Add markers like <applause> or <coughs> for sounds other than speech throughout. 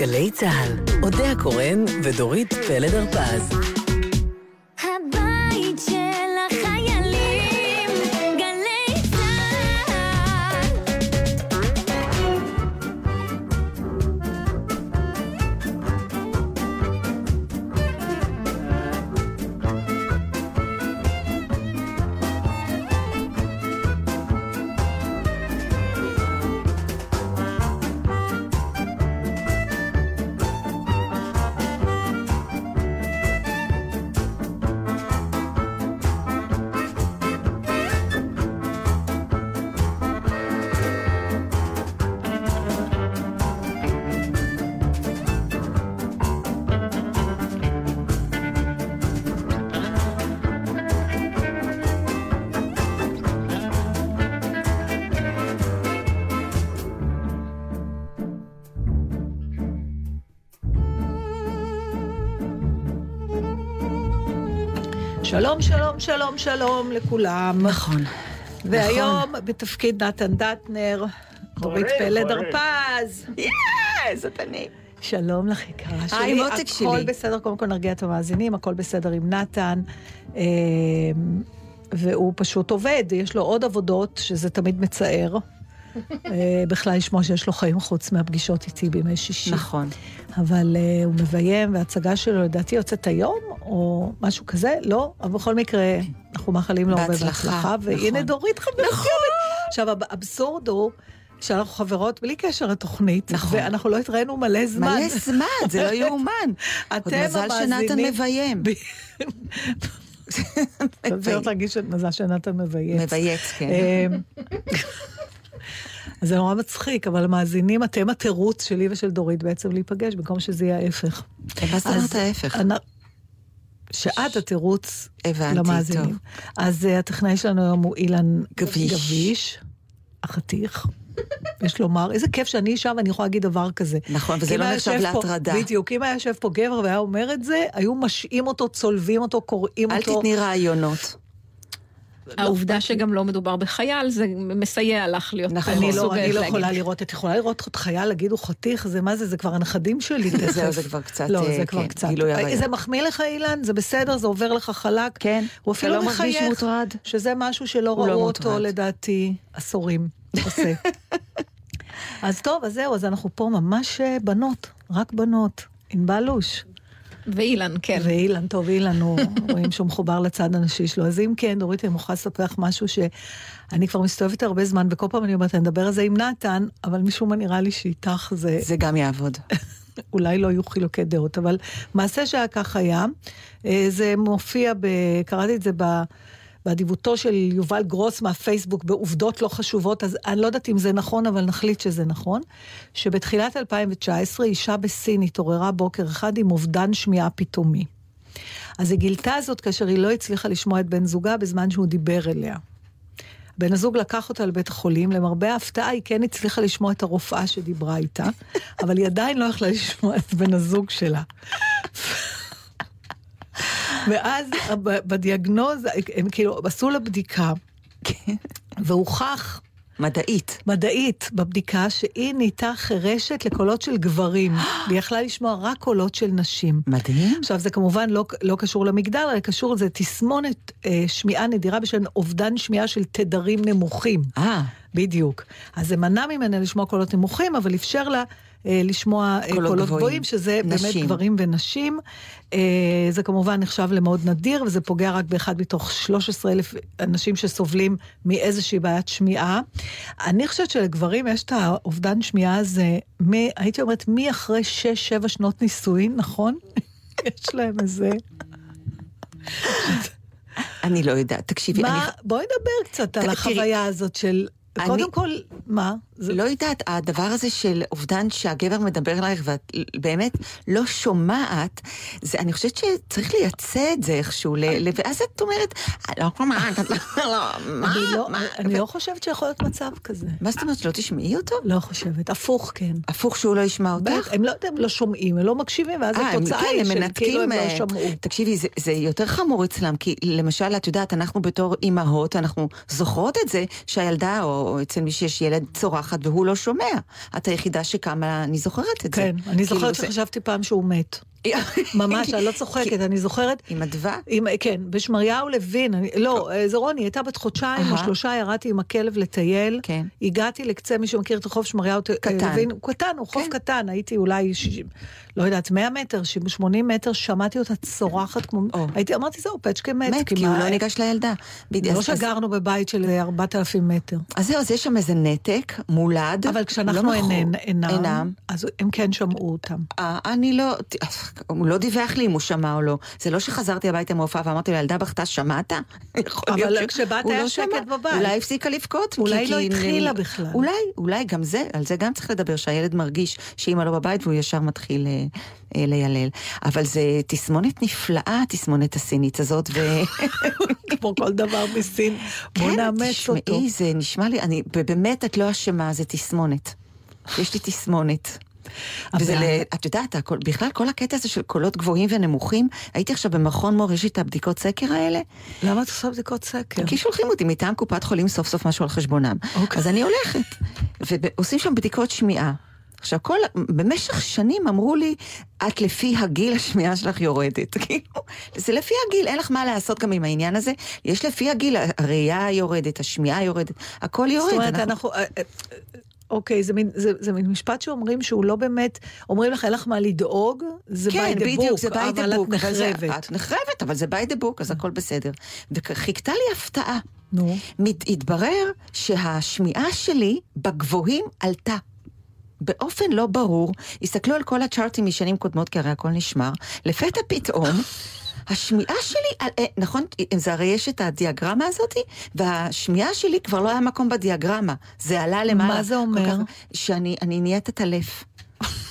גלי צה"ל, אודה הקורן ודורית פלד הרפז. שלום, שלום, לכולם. נכון. והיום בתפקיד נתן דטנר, דורית פלד הרפז. יאה, זאת אני. שלום לך, יקרה שלי. היי, מותק שלי. הכל בסדר, קודם כל נרגיע את המאזינים, הכל בסדר עם נתן. אה, והוא פשוט עובד, יש לו עוד עבודות, שזה תמיד מצער. אה, בכלל לשמוע שיש לו חיים חוץ מהפגישות איתי בימי שישי. נכון. אבל uh, הוא מביים, וההצגה שלו לדעתי יוצאת היום, או משהו כזה, לא, אבל בכל מקרה, אנחנו מאחלים לו הרבה בהצלחה, והנה נכון. דורית חברתי. עכשיו, האבסורד הוא שאנחנו חברות בלי קשר לתוכנית, נכון. ואנחנו לא התראינו מלא זמן. מלא זמן, זה לא יאומן. <laughs> עוד אתם מזל שנתן המאזינים- מביים. זה עוד להרגיש מזל שנתן מבייץ. מבייץ, כן. <laughs> אז זה נורא מצחיק, אבל המאזינים, אתם התירוץ שלי ושל דורית בעצם להיפגש, במקום שזה יהיה ההפך. מה זאת אומרת ההפך? שאת התירוץ למאזינים. טוב. אז אה, הטכנאי שלנו היום הוא אילן גביש. גביש, החתיך. יש לומר, איזה כיף שאני אישה ואני יכולה להגיד דבר כזה. נכון, וזה לא נחשב להטרדה. בדיוק, אם היה יושב פה גבר והיה אומר את זה, היו משעים אותו, צולבים אותו, קוראים אל אותו. תתני רעיונות. העובדה שגם לא מדובר בחייל, זה מסייע לך להיות נכון. אני לא, אני לא. יכולה לראות, את יכולה לראות עוד חייל להגיד הוא חתיך, זה מה זה, זה כבר הנכדים שלי. <laughs> זהו, זה כבר קצת, לא, אה, זה כבר כן, קצת. זה מחמיא לך אילן, זה בסדר, זה עובר לך חלק. כן, הוא אתה אפילו לא מרגיש מחייך. מוטרד? שזה משהו שלא לא ראו אותו. לדעתי עשורים. עושה. <laughs> אז טוב, אז זהו, אז אנחנו פה ממש אה, בנות, רק בנות. ענבל לוש. ואילן, כן. ואילן, טוב, אילן, הוא, רואים שהוא מחובר לצד הנשי שלו. אז אם כן, דורית, אני מוכרחה לספר לך משהו שאני כבר מסתובבת הרבה זמן, וכל פעם אני אומרת, אני אדבר על זה עם נתן, אבל משום מה נראה לי שאיתך זה... זה גם יעבוד. <laughs> אולי לא יהיו חילוקי דעות, אבל מעשה שהיה כך היה. אה, זה מופיע, ב, קראתי את זה ב, באדיבותו של יובל גרוס מהפייסבוק, בעובדות לא חשובות, אז אני לא יודעת אם זה נכון, אבל נחליט שזה נכון, שבתחילת 2019 אישה בסין התעוררה בוקר אחד עם אובדן שמיעה פתאומי. אז היא גילתה זאת כאשר היא לא הצליחה לשמוע את בן זוגה בזמן שהוא דיבר אליה. בן הזוג לקח אותה לבית החולים, למרבה ההפתעה היא כן הצליחה לשמוע את הרופאה שדיברה איתה, אבל היא עדיין לא יכלה לשמוע את בן הזוג שלה. ואז ב- בדיאגנוזה, הם כאילו עשו לה בדיקה, והוכח מדעית. מדעית בבדיקה שהיא נהייתה חירשת לקולות של גברים, <gasps> והיא יכלה לשמוע רק קולות של נשים. מדהים. עכשיו, זה כמובן לא, לא קשור למגדר, אלא קשור לזה תסמונת אה, שמיעה נדירה בשל אובדן שמיעה של תדרים נמוכים. אה, בדיוק. אז זה מנע ממנה לשמוע קולות נמוכים, אבל אפשר לה לשמוע אה, קולות קולות גבוהים. גבוהים, שזה באמת נשים. גברים ונשים. אה, זה כמובן נחשב למאוד נדיר, וזה פוגע רק באחד מתוך 13 אלף אנשים שסובלים מאיזושהי בעיית שמיעה. אני חושבת שלגברים יש את האובדן שמיעה הזה, מ, הייתי אומרת, מאחרי 6-7 שנות נישואין, נכון? <laughs> יש להם איזה... אני לא יודעת. תקשיבי, אני מה, בואי נדבר קצת על תראי, החוויה הזאת של... אני- קודם כל, מה? זה לא יודעת, הדבר הזה של אובדן שהגבר מדבר אלייך ואת באמת לא שומעת, זה, אני חושבת שצריך לייצא את זה איכשהו, ל, ל, ואז את אומרת, "אני לא שומעת, לא, לא, מה, אני לא, מה, אני ו- לא חושבת שיכול להיות מצב כזה. מה זאת אומרת, שלא תשמעי אותו? לא חושבת, הפוך כן. הפוך שהוא לא ישמע אותך? הם לא יודעים, לא שומעים, הם לא מקשיבים, ואז אה, הם- התוצאה כן, היא הם של כאילו הם לא אה, שמעו. תקשיבי, זה, זה יותר חמור אצלם, כי למשל, את יודעת, אנחנו בתור אימהות, אנחנו זוכרות את זה שהילדה או או אצל מי שיש ילד צורחת והוא לא שומע. את היחידה שקמה, אני זוכרת את זה. כן, אני זוכרת כאילו זה- שחשבתי פעם שהוא מת. ממש, אני לא צוחקת, אני זוכרת. עם אדווה? כן, בשמריהו לוין, לא, אה, זה רוני, הייתה בת חודשיים או. שלושה, ירדתי עם הכלב לטייל. כן. הגעתי לקצה, מי שמכיר את רחוב שמריהו קטן. לוין, הוא קטן, הוא חוף כן. קטן, הייתי אולי. לא יודעת, 100 מטר, 80 מטר, שמעתי אותה צורחת כמו... הייתי, אמרתי, זהו, פצ'קה מת. מת, כי הוא לא ניגש לילדה. בדיוק. לא אז- אז- שגרנו בבית של 4,000 מטר. אז זהו, אז יש שם איזה נתק מולד. אבל כשאנחנו לא אינם, אינם. אז הם כן שמעו אותם. אה, אני לא, הוא לא דיווח לי אם הוא שמע או לא. זה לא שחזרתי הביתה מההופעה ואמרתי לו, ילדה בכתה, שמעת? <laughs> אבל כשבאת היה לא שקט. בבית. אולי הפסיקה לבכות. אולי לא התחילה בכלל. אולי, אולי גם זה, על זה גם צריך לדבר, שהילד מרגיש שאימא לא בבית והוא ישר מתחיל אה, אה, לילל. אבל זה תסמונת נפלאה, התסמונת הסינית הזאת, ו... <laughs> כמו כל דבר מסין, בוא כן, נאמץ אותו. תשמעי, זה נשמע לי, אני, באמת את לא אשמה, זה תסמונת. יש לי תסמונת. וזה, אבל- ל- את יודעת, הכל, בכלל כל הקטע הזה של קולות גבוהים ונמוכים, הייתי עכשיו במכון מור, יש לי את הבדיקות סקר האלה, למה את עושה בדיקות סקר? כי שולחים אותי מטעם קופת חולים סוף סוף משהו על חשבונם. אוקיי. אז אני הולכת, ועושים שם בדיקות שמיעה. עכשיו, כל, במשך שנים אמרו לי, את לפי הגיל השמיעה שלך יורדת. <laughs> כאילו, זה לפי הגיל, אין לך מה לעשות גם עם העניין הזה. יש לפי הגיל, הראייה יורדת, השמיעה יורדת, הכל יורד. זאת אומרת, אנחנו... אה, אה, אוקיי, זה מין, זה, זה מין משפט שאומרים שהוא לא באמת, אומרים לך אין לך מה לדאוג, זה כן, by the בדיוק, book, זה by the אבל את book. אבל זה- נחרבת. את נחרבת, אבל זה by the book, אז הכל בסדר. וחיכתה לי הפתעה. נו. מת- התברר שהשמיעה שלי בגבוהים עלתה. באופן לא ברור, הסתכלו על כל הצ'ארטים משנים קודמות, כי הרי הכל נשמר, לפתע פתאום, השמיעה שלי, אה, נכון, זה הרי יש את הדיאגרמה הזאת, והשמיעה שלי כבר לא היה מקום בדיאגרמה, זה עלה למעלה. מה זה אומר? כך- שאני אני נהיית עטלף.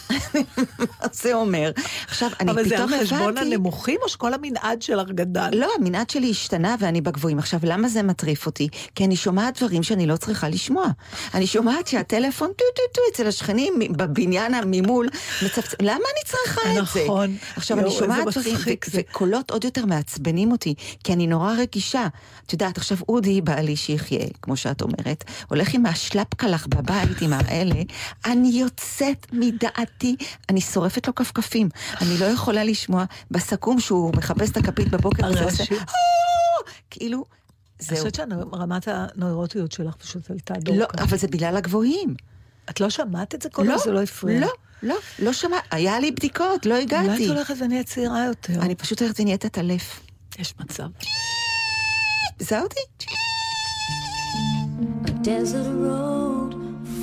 מה <laughs> זה אומר? עכשיו, אני אבל זה פתאום על חשבון הבנתי... הנמוכים, או שכל המנעד שלך גדל? לא, המנעד שלי השתנה ואני בגבוהים. עכשיו, למה זה מטריף אותי? כי אני שומעת דברים שאני לא צריכה לשמוע. אני שומעת שהטלפון טו טו טו אצל השכנים בבניין ממול מצפצף. למה אני צריכה את זה? נכון. עכשיו, אני שומעת דברים. וקולות עוד יותר מעצבנים אותי, כי אני נורא רגישה. את יודעת, עכשיו אודי, בעלי שיחיה, כמו שאת אומרת, הולך עם השלפקלח בבית, עם האלה, אני יוצאת מדעתי, אני שורפת לו כפכפים. אני לא יכולה לשמוע בסכו"ם שהוא מחפש את הכפית בבוקר, וזה עושה! כאילו, אני זהו. חושבת שרמת הנוירוטיות שלך פשוט עלתה לא, דורקה. אבל זה בגלל הגבוהים. את לא שמעת את זה כל הזמן? זה לא הפריע. לא, לא, לא שמע, היה לי בדיקות, לא אולי את הגעתי. הולכת ונהיית צעירה יותר. אני פשוט הולכת ונהיית עטלף. יש מצב. זה אותי? A desert road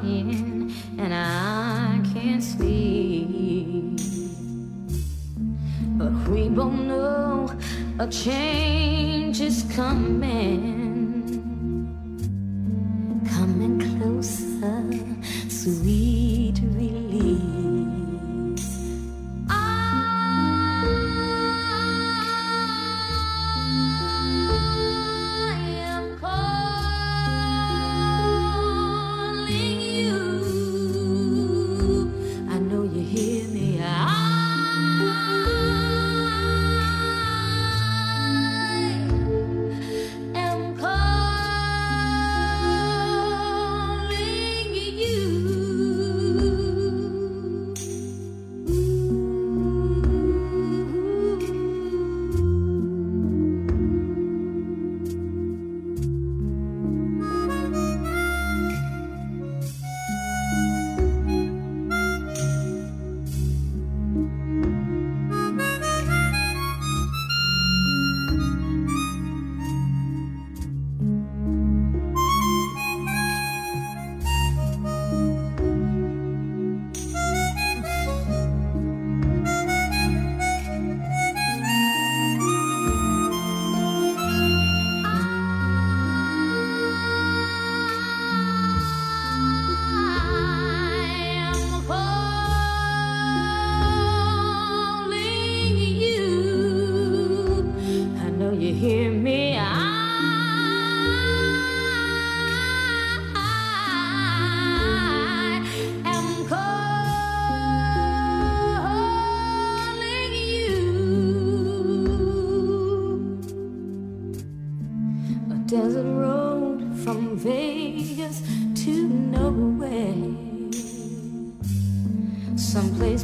Crying and I can't sleep. But we both know a change is coming. Coming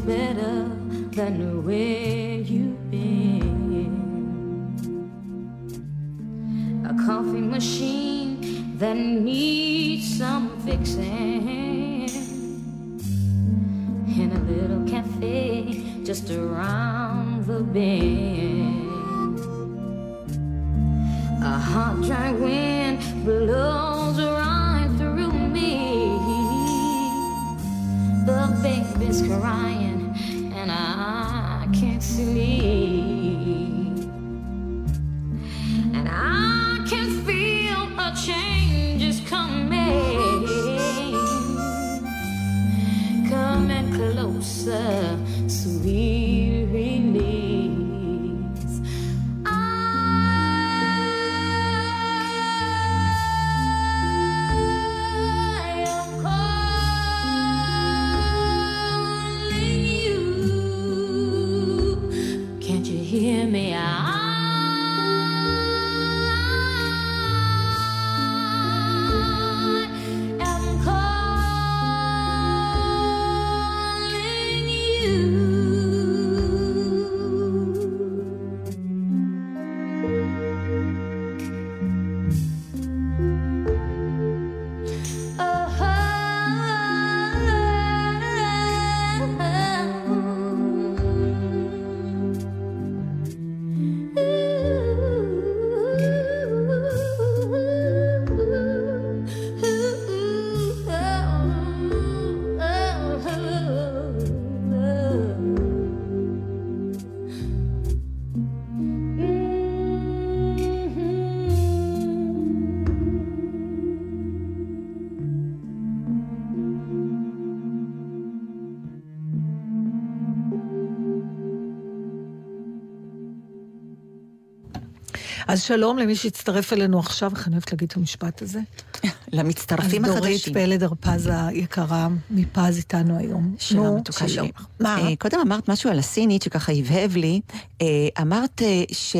better than where אז שלום למי שהצטרף אלינו עכשיו, איך אני אוהבת להגיד את המשפט הזה. <laughs> למצטרפים אז דורית החדשים. פלד הרפז היקרה מפז איתנו היום. שלום, מתוקה. שלי. מה? אה, קודם אמרת משהו על הסינית שככה הבהב לי. אה, אמרת אה, ש...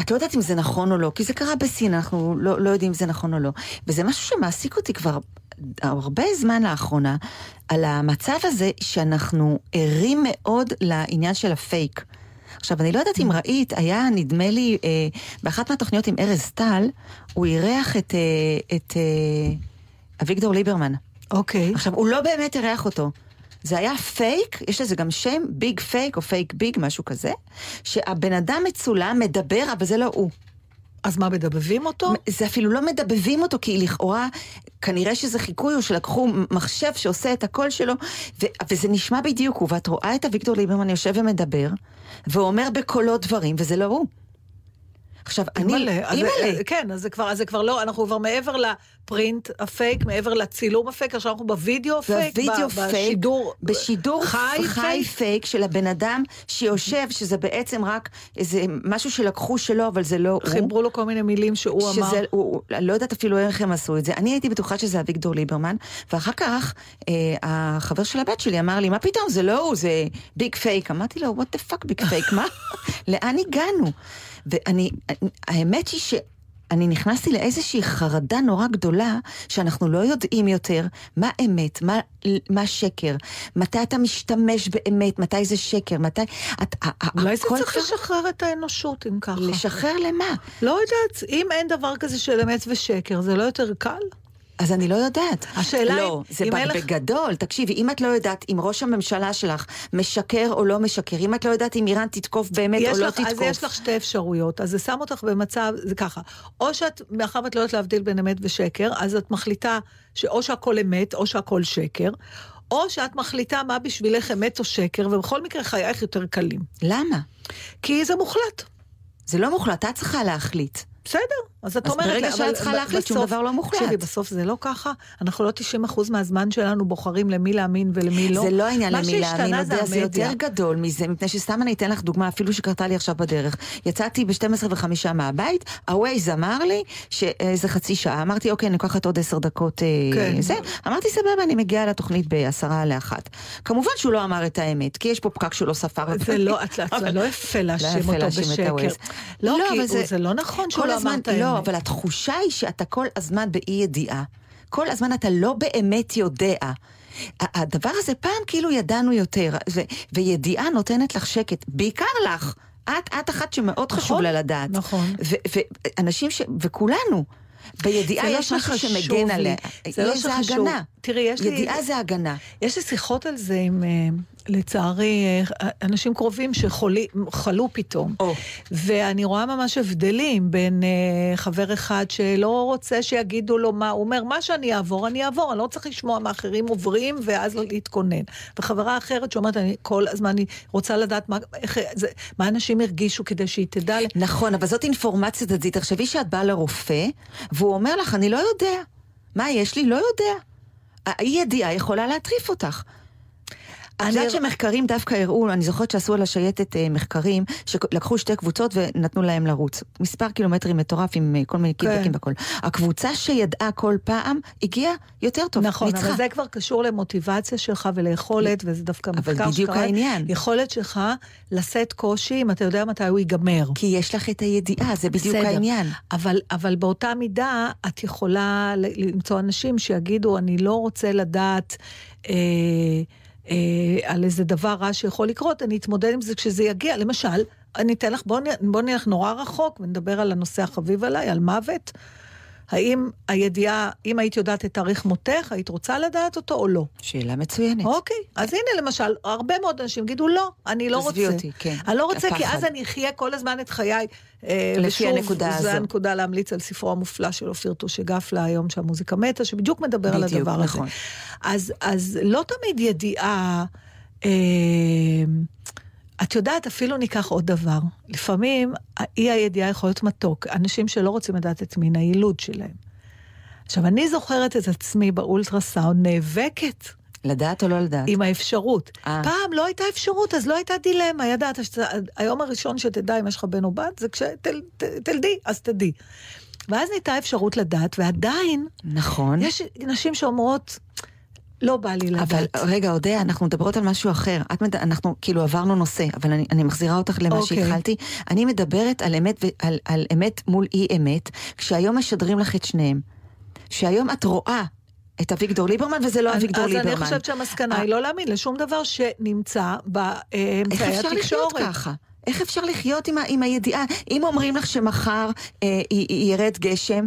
את לא יודעת אם זה נכון או לא, כי זה קרה בסין, אנחנו לא, לא יודעים אם זה נכון או לא. וזה משהו שמעסיק אותי כבר הרבה זמן לאחרונה, על המצב הזה שאנחנו ערים מאוד לעניין של הפייק. עכשיו, אני לא יודעת אם ראית, היה נדמה לי, אה, באחת מהתוכניות עם ארז טל, הוא אירח את, אה, את אה, אביגדור ליברמן. אוקיי. עכשיו, הוא לא באמת אירח אותו. זה היה פייק, יש לזה גם שם, big fake או fake big, משהו כזה, שהבן אדם מצולם, מדבר, אבל זה לא הוא. אז מה, מדבבים אותו? זה אפילו לא מדבבים אותו, כי לכאורה, כנראה שזה חיקוי, או שלקחו מחשב שעושה את הקול שלו, ו- וזה נשמע בדיוק ואת רואה את אביגדור ליברמן יושב ומדבר, ואומר בקולו דברים, וזה לא הוא. עכשיו, אני... אימא'לה. כן, אז זה כבר, אז זה כבר לא, אנחנו כבר מעבר ל print הפייק, מעבר לצילום הפייק, עכשיו אנחנו בווידאו הפייק, בווידאו ב- פייק, בשידור, בשידור חי חי פייק. פייק של הבן אדם שיושב, שזה בעצם רק איזה משהו שלקחו שלו, אבל זה לא הוא. חיברו לו כל מיני מילים שהוא אמר. שזה, הוא, הוא- אני לא יודעת אפילו איך הם עשו את זה. אני הייתי בטוחה שזה אביגדור ליברמן, ואחר כך אה, החבר של הבת שלי אמר לי, מה פתאום, זה לא הוא, זה big fake. אמרתי לו, what the fuck big fake, מה? <laughs> לאן הגענו? ואני, האמת היא ש... אני נכנסתי לאיזושהי חרדה נורא גדולה, שאנחנו לא יודעים יותר מה אמת, מה, מה שקר, מתי אתה משתמש באמת, מתי זה שקר, מתי... את, אולי זה צריך כבר- לשחרר את האנושות, אם ככה. לשחרר למה? לא יודעת, אם אין דבר כזה של אמת ושקר, זה לא יותר קל? אז אני לא יודעת. השאלה לא, אם- זה אם ב- אין לך- בגדול, תקשיבי, אם את לא יודעת אם ראש הממשלה שלך משקר או לא משקר, אם את לא יודעת אם איראן תתקוף באמת או לא לך, תתקוף. אז יש לך שתי אפשרויות, אז זה שם אותך במצב, זה ככה, או שאת, מאחר ואת לא יודעת להבדיל בין אמת ושקר, אז את מחליטה שאו שהכל אמת או שהכל שקר, או שאת מחליטה מה בשבילך אמת או שקר, ובכל מקרה חייך יותר קלים. למה? כי זה מוחלט. זה לא מוחלט, את צריכה להחליט. בסדר, אז את אז אומרת... ברגע לי, שאת צריכה להחליט, שום דבר לא מוחלט. תקשיבי, בסוף זה לא ככה. אנחנו לא 90% מהזמן שלנו בוחרים למי להאמין ולמי לא. זה לא העניין למי להאמין, יודע, זה. יותר גדול מזה, מפני שסתם אני אתן לך דוגמה, אפילו שקרתה לי עכשיו בדרך. יצאתי ב-12 וחמישה מהבית, הווייז אמר לי שזה חצי שעה, אמרתי, אוקיי, אני לוקחת עוד עשר דקות אה, כן. זה, אמרתי, סבבה, אני מגיעה לתוכנית בעשרה לאחת. כמובן שהוא לא אמר את האמת, כי יש פה פקק שהוא לא ספר. זה לא, את- את- זה לא יפה להאשים יפה אותו בשקר. לא, לא, אבל זה- לא נכון שהוא לא אמר את האמת. לא, אבל התחושה היא שאתה כל הזמן באי ידיעה. כל הזמן אתה לא באמת יודע. הדבר הזה פעם כאילו ידענו יותר, ו- וידיעה נותנת לך שקט, בעיקר לך. את, את אחת שמאוד חשוב נכון, לה לדעת. נכון. ואנשים ש... וכולנו. בידיעה זה לא יש משהו שמגן לי. עליה. זה לא שחשוב. הגנה. תראי, יש לי- ידיעה זה הגנה. יש לי שיחות על זה עם, אה, לצערי, אנשים קרובים שחלו פתאום. או. ואני רואה ממש הבדלים בין אה, חבר אחד שלא רוצה שיגידו לו מה, הוא אומר, מה שאני אעבור, אני אעבור, אני לא צריך לשמוע מה אחרים עוברים ואז לא להתכונן. וחברה אחרת שאומרת, אני כל הזמן אני רוצה לדעת מה, איך, זה, מה אנשים הרגישו כדי שהיא תדע. נכון, אבל זאת אינפורמציה צדדית. תחשבי שאת באה לרופא, והוא אומר לך, אני לא יודע. מה יש לי? לא יודע. האי ידיעה יכולה להטריף אותך. אני- יודעת שמחקרים דווקא הראו, אני זוכרת שעשו על השייטת אה, מחקרים, שלקחו שתי קבוצות ונתנו להם לרוץ. מספר קילומטרים מטורף עם אה, כל מיני כן. קידבקים והכל. הקבוצה שידעה כל פעם, הגיעה יותר טוב, נכון, ניצחה. אבל זה כבר קשור למוטיבציה שלך וליכולת, וזה דווקא אבל מחקר בדיוק שקרה. העניין. יכולת שלך לשאת קושי אם אתה יודע מתי הוא ייגמר. כי יש לך את הידיעה, זה בדיוק בסדר. העניין. אבל, אבל באותה מידה, את יכולה למצוא אנשים שיגידו, אני לא רוצה לדעת אה, אה, על איזה דבר רע שיכול לקרות, אני אתמודד עם זה כשזה יגיע. למשל, אני אתן לך, בוא, נ- בוא נלך נורא רחוק ונדבר על הנושא החביב עליי, על מוות. האם הידיעה, אם היית יודעת את תאריך מותך, היית רוצה לדעת אותו או לא? שאלה מצוינת. אוקיי, אז הנה למשל, הרבה מאוד אנשים יגידו, לא, אני לא עזבי רוצה. אותי, כן. אני לא רוצה, כי הפחד. אז אני אחיה כל הזמן את חיי. אה, לפי ושוב, הנקודה זו הזו. הנקודה להמליץ על ספרו המופלא של אופיר טושגפלה היום, שהמוזיקה מתה, שבדיוק מדבר על בדיוק, הדבר נכון. הזה. אז, אז לא תמיד ידיעה... אה, את יודעת, אפילו ניקח עוד דבר. לפעמים אי הידיעה יכול להיות מתוק. אנשים שלא רוצים לדעת את מין היילוד שלהם. עכשיו, אני זוכרת את עצמי באולטרסאונד נאבקת לדעת או לא לדעת? עם האפשרות. אה. פעם לא הייתה אפשרות, אז לא הייתה דילמה, ידעת שהיום הראשון שתדע אם יש לך בן או בת, זה כשתלדי, אז תדעי. ואז נהייתה אפשרות לדעת, ועדיין, נכון. יש נשים שאומרות, לא בא לי לדעת. אבל רגע, אודיה, אנחנו מדברות על משהו אחר. את מד... אנחנו כאילו עברנו נושא, אבל אני, אני מחזירה אותך למה אוקיי. שהתחלתי. אני מדברת על אמת, ו... על, על אמת מול אי אמת, כשהיום משדרים לך את שניהם. שהיום את רואה את אביגדור ליברמן, וזה לא אביגדור ליברמן. אז אני חושבת שהמסקנה אה. היא לא להאמין לשום דבר שנמצא איך באמצעי אפשר לחיות התקשורת. ככה? איך אפשר לחיות עם, ה, עם הידיעה? אם אומרים לך שמחר אה, י- ירד גשם,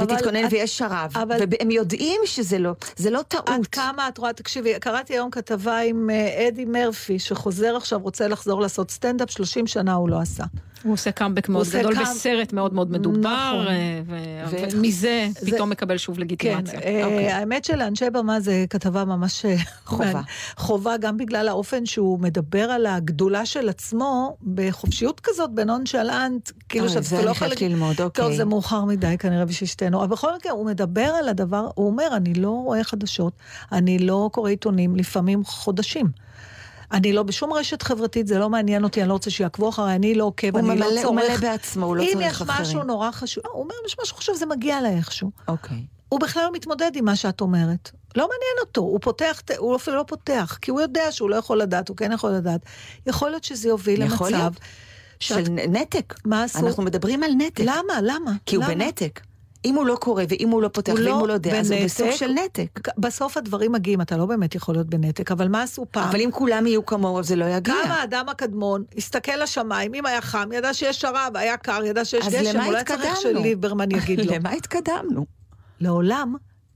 ותתכונן את- ויש שרב, אבל- והם יודעים שזה לא, זה לא טעות. עד כמה את רואה, תקשיבי, קראתי היום כתבה עם אה, אדי מרפי, שחוזר עכשיו, רוצה לחזור לעשות סטנדאפ, 30 שנה הוא לא עשה. הוא עושה קאמבק מאוד עושה גדול קאמ- בסרט מאוד מאוד מדובר, נכון. אה, ו- ו- ומזה זה- פתאום מקבל שוב כן, לגיטימציה. אה, אוקיי. האמת שלאנשי במה זה כתבה ממש... אה, <laughs> חובה. חובה, גם בגלל האופן שהוא מדבר על הגדולה של עצמו, בחופשיות כזאת, בנונשלנט, כאילו אוי, שאת זה לא אני חייבת ללמוד, אוקיי. טוב, זה מאוחר מדי כנראה בשביל שתינו. אבל בכל מקרה, הוא מדבר על הדבר, הוא אומר, אני לא רואה חדשות, אני לא קורא עיתונים, לפעמים חודשים. אני לא בשום רשת חברתית, זה לא מעניין אותי, אני לא רוצה שיעקבו אחריי, אני לא עוקב, הוא אני לא ממלא- צורך. הוא מלא בעצמו, הוא לא אם צריך יש אחרים. משהו נורא חשוב, לא, הוא אומר, אם יש משהו חשוב, זה מגיע לה איכשהו. אוקיי. הוא בכלל לא מתמודד עם מה שאת אומרת. לא מעניין אותו, הוא פותח, הוא אפילו לא פותח, כי הוא יודע שהוא לא יכול לדעת, הוא כן יכול לדעת. יכול להיות שזה יוביל למצב... להיות. שאת- של נתק. מה אסור? אנחנו מדברים על נתק. למה? למה? כי הוא למה? בנתק. אם הוא לא קורא ואם הוא לא פותח הוא ואם לא הוא לא יודע, אז הוא בנתק. בסוג של נתק. בסוף הדברים מגיעים, אתה לא באמת יכול להיות בנתק, אבל מה עשו פעם? אבל אם כולם יהיו כמוהו, זה לא יגיע. קם האדם הקדמון, הסתכל לשמיים, אם היה חם, ידע שיש שרב, היה קר, ידע שיש אז גשם, למה אולי צריך? שליברמן יגיד לו. <laughs> למה התקדמנו? לעולם,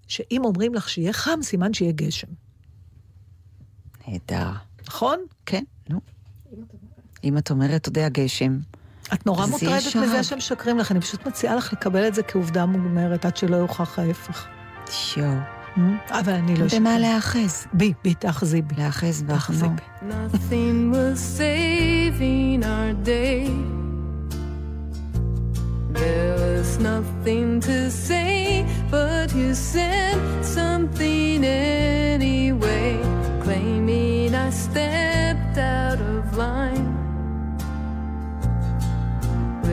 שאם אומרים לך שיהיה חם, סימן שיהיה גשם. נהדר. נכון? כן, נו. אם את אומרת, אתה יודע, גשם. את נורא מוטרדת מזה שרב. שמשקרים לך, אני פשוט מציעה לך לקבל את זה כעובדה מוגמרת, עד שלא יוכח ההפך. שואו. אבל אני לא במה להאחז? בי, בי, תאחזי בי. להאחז בך, נו. בי. Nothing was saving our day. There was nothing to say, but you said something anyway,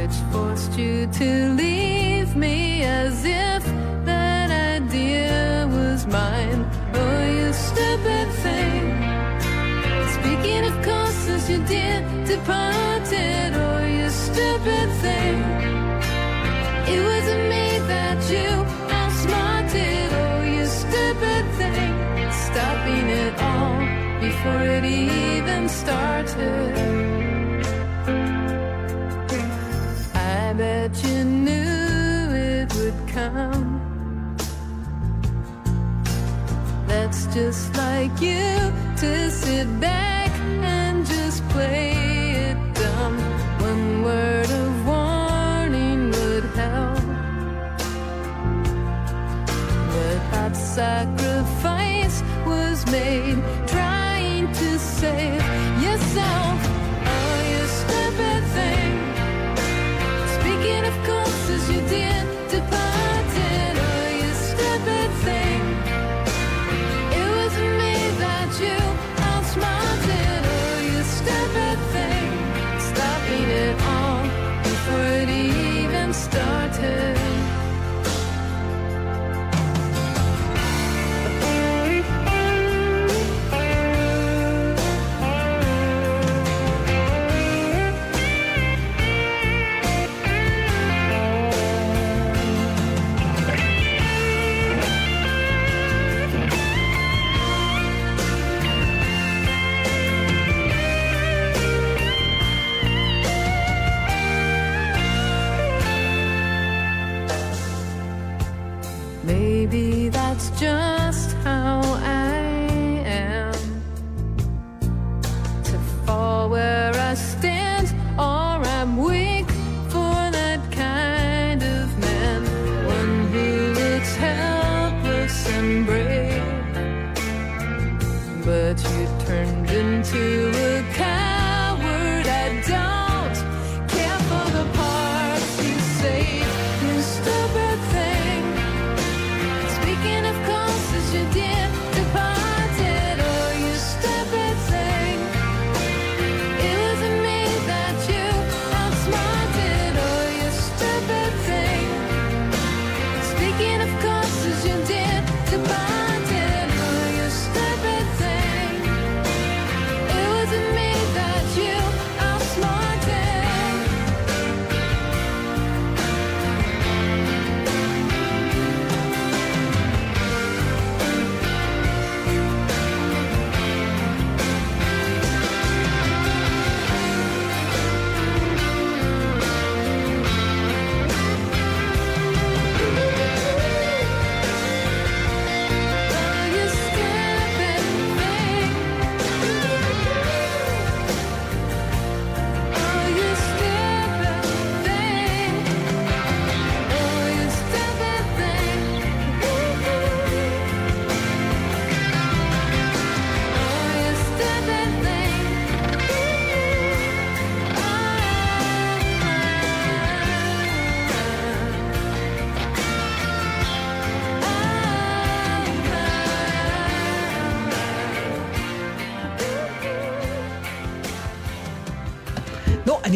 which forced you to leave me as if that idea was mine. Oh, you stupid thing. Speaking of courses, you did departed, oh, you stupid thing. It wasn't me that you outsmarted, oh, you stupid thing. Stopping it all before it even started. Come. That's just like you to sit back and just play it dumb. One word thinking of courses you did to buy.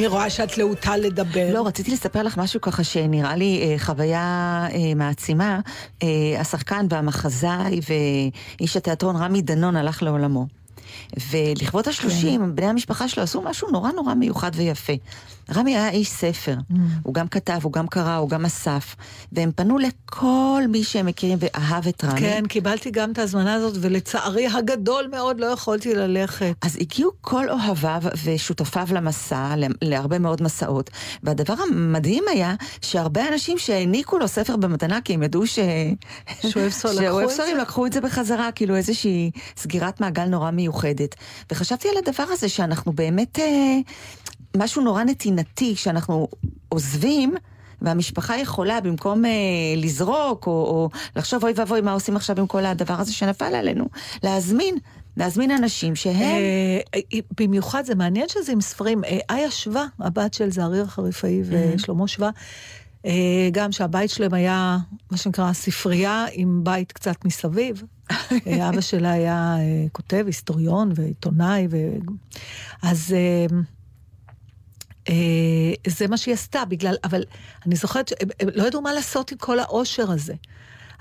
רואה שאת להוטה לדבר. לא, רציתי לספר לך משהו ככה שנראה לי אה, חוויה אה, מעצימה. אה, השחקן והמחזאי ואיש התיאטרון רמי דנון הלך לעולמו. ולכבוד השלושים, בני המשפחה שלו עשו משהו נורא נורא מיוחד ויפה. רמי היה איש ספר, הוא גם כתב, הוא גם קרא, הוא גם אסף, והם פנו לכל מי שהם מכירים ואהב את רמי. כן, קיבלתי גם את ההזמנה הזאת, ולצערי הגדול מאוד לא יכולתי ללכת. אז הגיעו כל אוהביו ושותפיו למסע, להרבה מאוד מסעות, והדבר המדהים היה שהרבה אנשים שהעניקו לו ספר במתנה, כי הם ידעו ש... שהוא אוהב ספר, שהוא לקחו אוהב את ספרים, זה? לקחו את זה בחזרה, כאילו איזושהי סגירת מעגל נורא מיוחדת. וחשבתי על הדבר הזה שאנחנו באמת, אה, משהו נורא נתינתי, שאנחנו עוזבים. והמשפחה יכולה, במקום אה, לזרוק, או, או לחשוב, אוי ואבוי, מה עושים עכשיו עם כל הדבר הזה שנפל עלינו, להזמין, להזמין אנשים שהם... אה, אה, במיוחד זה מעניין שזה עם ספרים. אה, איה שווה, הבת של זעריר החריפאי ושלמה שווה, אה, גם שהבית שלהם היה, מה שנקרא, ספרייה עם בית קצת מסביב. <laughs> אה, אבא שלה היה אה, כותב, היסטוריון ועיתונאי, ו... אז... אה, אה, זה מה שהיא עשתה, בגלל, אבל אני זוכרת הם לא ידעו מה לעשות עם כל העושר הזה.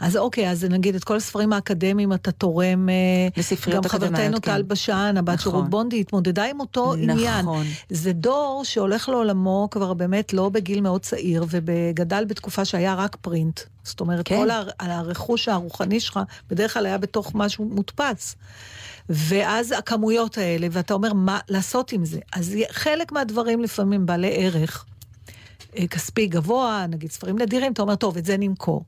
אז אוקיי, אז נגיד את כל הספרים האקדמיים אתה תורם... אה, לספריות גם אקדמיות, חברתנו כן. טל בשן, הבת נכון. רות בונדי, התמודדה עם אותו עניין. נכון. זה דור שהולך לעולמו כבר באמת לא בגיל מאוד צעיר, וגדל בתקופה שהיה רק פרינט. זאת אומרת, כן. כל הר- הרכוש הרוחני שלך בדרך כלל היה בתוך משהו מודפס. ואז הכמויות האלה, ואתה אומר, מה לעשות עם זה? אז חלק מהדברים לפעמים בעלי ערך אה, כספי גבוה, נגיד ספרים נדירים, אתה אומר, טוב, את זה נמכור.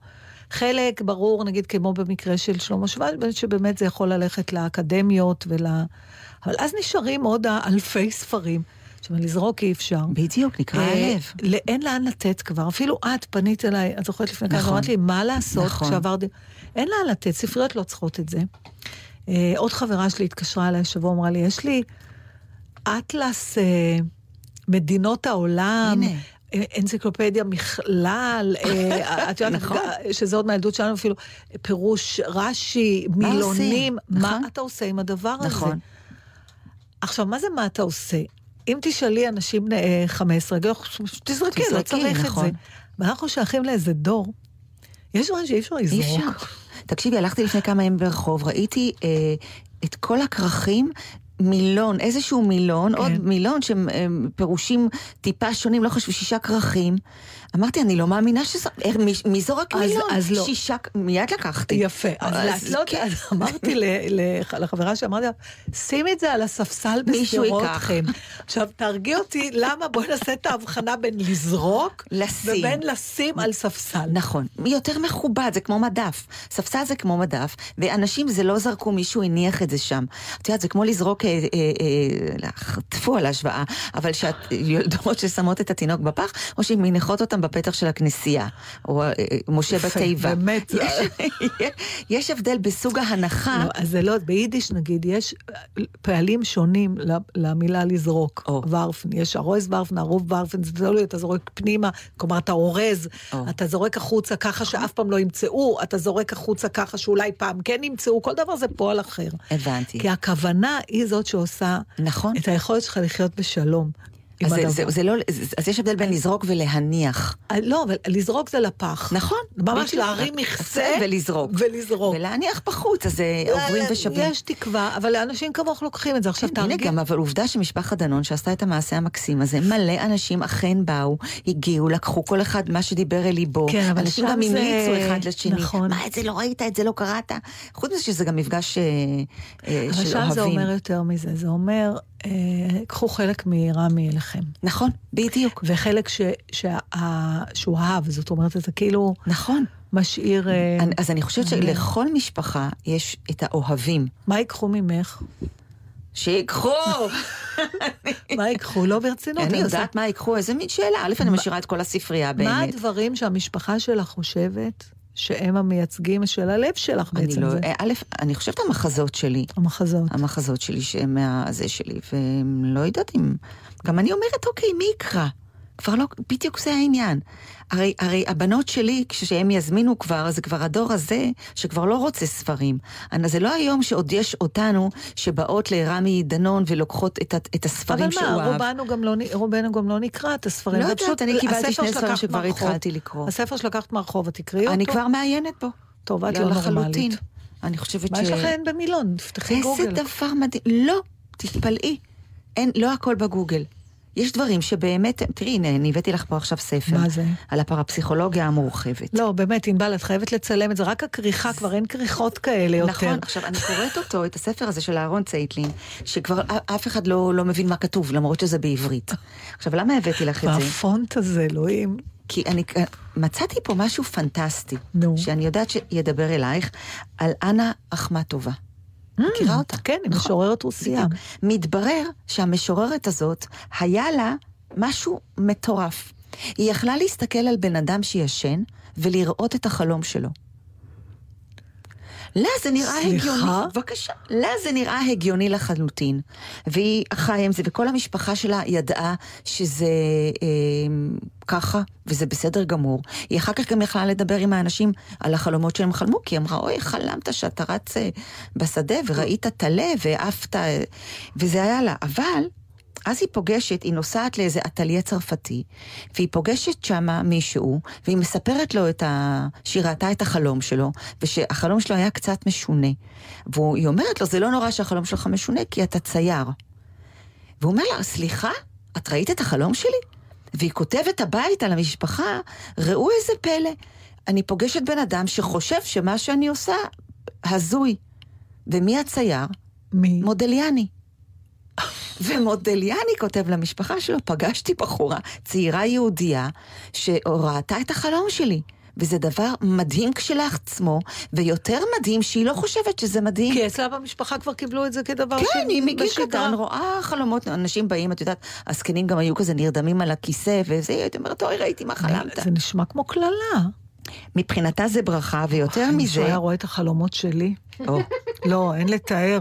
חלק, ברור, נגיד כמו במקרה של שלמה שוואל, שבאמת זה יכול ללכת לאקדמיות ול... אבל אז נשארים עוד אלפי ספרים. עכשיו, לזרוק אי אפשר. בדיוק, נקרע אה, הלב. ל- אין לאן לתת כבר. אפילו את פנית אליי, את זוכרת לפני כמה, נכון. אמרת לי, מה לעשות נכון. כשעברתי... אין לאן לתת, ספריות לא צריכות את זה. אה, עוד חברה שלי התקשרה אליי השבוע, אמרה לי, יש לי אטלס אה, מדינות העולם. הנה. אה, אנציקלופדיה מכלל, אה, <laughs> את יודעת, נכון. שזה עוד מהילדות שלנו אפילו, פירוש רש"י, מילונים? מה נכון. אתה עושה עם הדבר הזה? נכון. עכשיו, מה זה מה אתה עושה? אם תשאלי אנשים בני אה, 15, יגידו לך, תזרקי, לא צריך את נכון. זה. ואנחנו שייכים לאיזה דור. יש דברים שאי אפשר אי לזרוק. אפשר. תקשיבי, הלכתי לפני כמה ימים ברחוב, ראיתי אה, את כל הכרכים. מילון, איזשהו מילון, כן. עוד מילון שהם הם פירושים טיפה שונים, לא חשבו, שישה כרכים. אמרתי, אני לא מאמינה שזה... מי, זורק מילון? אז לא. שישה, מיד לקחתי. יפה. אז. אז אמרתי לחברה שאמרתי לה, שימי את זה על הספסל בשדרות. עכשיו, תרגיע אותי, למה בואי נעשה את ההבחנה בין לזרוק, לשים. ובין לשים על ספסל. נכון, יותר מכובד, זה כמו מדף. ספסל זה כמו מדף, ואנשים זה לא זרקו, מישהו הניח את זה שם. את יודעת, זה כמו לזרוק, אה, אה, אה, טפו על ההשוואה, אבל שאת יולדות ששמות את התינוק בפח, או שמניחות אותם בפתח של הכנסייה, או אה, אה, משה בתיבה. באמת. <laughs> יש, הבדל בסוג ההנחה. לא, אז זה לא, ביידיש נגיד, יש פעלים שונים למילה לזרוק. ורפן, יש הרויז ורפן, הרוב ורפן, זה תלוי, אתה זורק פנימה, כלומר אתה אורז, או. אתה זורק החוצה ככה שאף פעם לא ימצאו, אתה זורק החוצה ככה שאולי פעם כן ימצאו, כל דבר זה פועל אחר. הבנתי. כי הכוונה היא זאת שעושה נכון. את היכולת שלך לחיות בשלום. עם אז, זה, הדבר. זה, זה לא, אז יש הבדל בין לזרוק ולהניח. אה, לא, אבל לזרוק זה לפח. נכון. ממש. להרים מכסה ולזרוק. ולזרוק. ולהניח בחוץ, אז עוברים ושבים. יש תקווה, אבל אנשים כמוך לוקחים את זה. עכשיו כן, הנה תרגיל. גם, אבל עובדה שמשפחת דנון שעשתה את המעשה המקסים הזה, מלא אנשים אכן באו, הגיעו, לקחו כל אחד מה שדיבר אל ליבו. כן, אבל אנשים שם גם זה- המליצו אחד לשני. נכון. מה, את זה לא ראית, את זה לא קראת? חוץ מזה שזה גם מפגש אה, אה, אבל של שם זה אוהבים. אומר יותר מזה, זה אומר, אה, קחו חלק מרמי אליכם. נכון, בדיוק. וחלק ש, שה, שהוא אהב, זאת אומרת, זה כאילו נכון. משאיר... אה, אני- אז אני חושבת מעניין. שלכל משפחה יש את האוהבים. מה ייקחו ממך? שיקחו! <laughs> מה ייקחו? לא ברצינות. אני יודעת מה ייקחו, איזה מין שאלה. א', אני משאירה את כל הספרייה מה באמת. הדברים שהמשפחה שלך חושבת שהם המייצגים של הלב שלך אני בעצם? לא, זה א', אני חושבת המחזות שלי. המחזות. המחזות שלי שהם מהזה שלי, ולא יודעת אם... גם אני אומרת, אוקיי, מי יקרא? כבר לא, בדיוק זה העניין. הרי, הרי הבנות שלי, כשהם יזמינו כבר, זה כבר הדור הזה, שכבר לא רוצה ספרים. זה לא היום שעוד יש אותנו שבאות לרמי דנון ולוקחות את, את הספרים שהוא אבל מה, אהב. רובנו גם לא, רובנו גם לא נקרא את הספרים. לא יודעת, פשוט- אני קיבלתי שני ספרים שכבר מהרחוב. התחלתי לקרוא. הספר שלקחת מהרחוב, את תקראי אותו? אני כבר מעיינת בו. טוב, את לא לא לחלוטין. נורמלית. אני חושבת מה ש... יש לכם במילון? תפתחי איזה גוגל. דבר מדהים. לא, תתפלאי. אין, לא הכל בגוגל. יש דברים שבאמת, תראי, הנה, אני הבאתי לך פה עכשיו ספר. מה זה? על הפרפסיכולוגיה המורחבת. לא, באמת, ענבל, את חייבת לצלם את זה, רק הכריכה, כבר אין כריכות כאלה יותר. נכון, עכשיו אני קוראת אותו, את הספר הזה של אהרון צייטלין, שכבר אף אחד לא, לא מבין מה כתוב, למרות שזה בעברית. עכשיו, למה הבאתי לך את זה? והפונט הזה, אלוהים. כי אני מצאתי פה משהו פנטסטי, נו. שאני יודעת שידבר אלייך, על אנה אחמטובה. מכירה אותה? כן, היא נכון. משוררת רוסייה. מתברר שהמשוררת הזאת, היה לה משהו מטורף. היא יכלה להסתכל על בן אדם שישן ולראות את החלום שלו. לה זה נראה סליחה? הגיוני, בבקשה, לה זה נראה הגיוני לחלוטין. והיא חיה עם זה, וכל המשפחה שלה ידעה שזה אה, ככה, וזה בסדר גמור. היא אחר כך גם יכלה לדבר עם האנשים על החלומות שהם חלמו, כי היא אמרה, אוי, חלמת שאתה רץ אה, בשדה וראית טלה ועפת, אה", וזה היה לה. אבל אז היא פוגשת, היא נוסעת לאיזה אטליה צרפתי, והיא פוגשת שמה מישהו, והיא מספרת לו את ה... שהיא ראתה את החלום שלו, ושהחלום שלו היה קצת משונה. והיא אומרת לו, זה לא נורא שהחלום שלך משונה, כי אתה צייר. והוא אומר לה, סליחה, את ראית את החלום שלי? והיא כותבת הביתה למשפחה, ראו איזה פלא, אני פוגשת בן אדם שחושב שמה שאני עושה הזוי. ומי הצייר? מי? מודליאני. ומודליאני כותב למשפחה שלו, פגשתי בחורה, צעירה יהודייה, שראתה את החלום שלי. וזה דבר מדהים כשלעצמו, ויותר מדהים שהיא לא חושבת שזה מדהים. כי אצלה במשפחה כבר קיבלו את זה כדבר כן, של- היא מגיל. קטן רואה חלומות, אנשים באים, את יודעת, הזקנים גם היו כזה נרדמים על הכיסא, וזה, היא אומרת, אוי, ראיתי מה חלמת. זה נשמע כמו קללה. מבחינתה זה ברכה, ויותר מזה... מישהו היה רואה את החלומות שלי. לא, אין לתאר.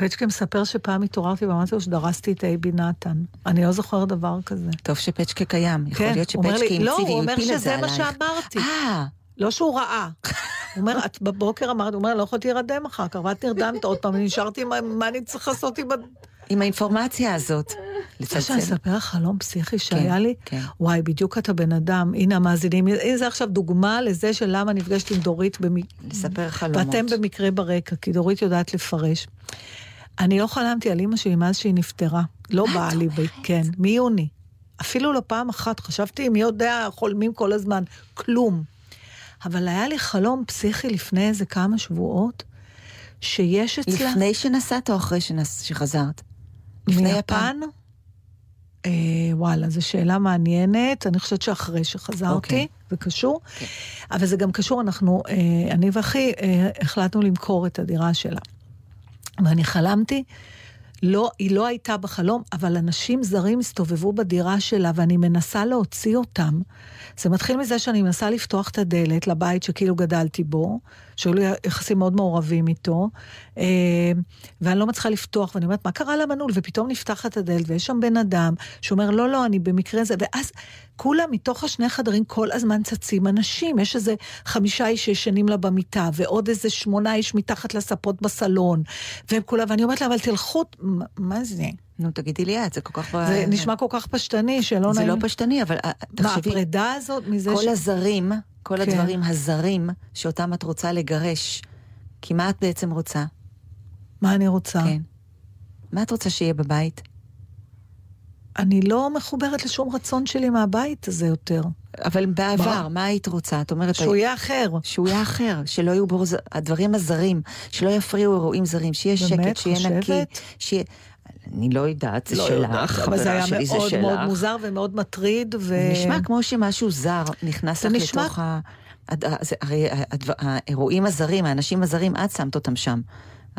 פצ'קה מספר שפעם התעוררתי ואמרתי לו שדרסתי את אייבי נתן. אני לא זוכר דבר כזה. טוב שפצ'קה קיים, יכול כן, להיות הוא אומר שפצ'קה לי, לא, המציא הוא אומר והפיל את שזה זה מה עלייך. שאמרתי. אה, לא שהוא ראה. הוא אומר, את בבוקר אמרת, הוא אומר, לא יכולתי להירדם אחר כך, ואת נרדמת עוד פעם, נשארתי, מה- אני צריך לעשות עם ה... עם האינפורמציה הזאת. רוצה שאני לצלצל. אספר לך חלום פסיכי שהיה לי? כן. וואי, בדיוק אתה בן אדם. הנה המאזינים, הנה זה עכשיו דוגמה לזה של למה נפגשתי עם דורית במ... לספר חלומות. ואתם במקרה ברקע, כי דורית יודעת לפרש. אני לא חלמתי על אימא שלי מאז שהיא נפטרה. לא באה לי, ב... כן, מיוני. אפילו לא פעם אחת. חשבתי, מי יודע, חולמים כל הזמן. כלום. אבל היה לי חלום פסיכי לפני איזה כמה שבועות, שיש אצלה... לפני שנסעת או אחרי שנס... שחזרת? לפני יפן? מיפן? אה, וואלה, זו שאלה מעניינת. אני חושבת שאחרי שחזרתי, אוקיי. זה קשור. אבל זה גם קשור, אנחנו, אה, אני ואחי, אה, החלטנו למכור את הדירה שלה. ואני חלמתי, לא, היא לא הייתה בחלום, אבל אנשים זרים הסתובבו בדירה שלה, ואני מנסה להוציא אותם. זה מתחיל מזה שאני מנסה לפתוח את הדלת לבית שכאילו גדלתי בו, שהיו לי יחסים מאוד מעורבים איתו, אה, ואני לא מצליחה לפתוח, ואני אומרת, מה קרה למנעול? ופתאום נפתחת הדלת, ויש שם בן אדם שאומר, לא, לא, אני במקרה זה, ואז כולם מתוך השני חדרים כל הזמן צצים אנשים. יש איזה חמישה איש שישנים לה במיטה, ועוד איזה שמונה איש מתחת לספות בסלון, והם כולם, ואני אומרת לה, אבל תלכו, מה- מה זה? נו, תגידי לי את, זה כל כך... זה נשמע כל כך פשטני, שלא זה נעים. לא פשטני, אבל אה, מה, תחשבי, הפרידה הזאת מזה כל הזרים, כל כן. הדברים הזרים שאותם את רוצה לגרש, כי מה את בעצם רוצה? מה אני רוצה? כן. מה את רוצה שיהיה בבית? אני לא מחוברת לשום רצון שלי מהבית הזה יותר. אבל בעבר, מה היית רוצה? את אומרת... שהוא יהיה אחר. שהוא יהיה אחר, שלא יהיו בו הדברים הזרים, שלא יפריעו אירועים זרים, שיהיה באמת? שקט, שיהיה נקי, חושבת? שיהיה... אני לא יודעת, זה לא שלך, יודעת, אבל זה חברה היה שלי, זה מאוד מאוד שלך. מוזר ומאוד מטריד, ו... נשמע כמו שמשהו זר נכנס לך נשמע- לתוך ה... הרי האירועים הזרים, האנשים הזרים, את שמת אותם שם.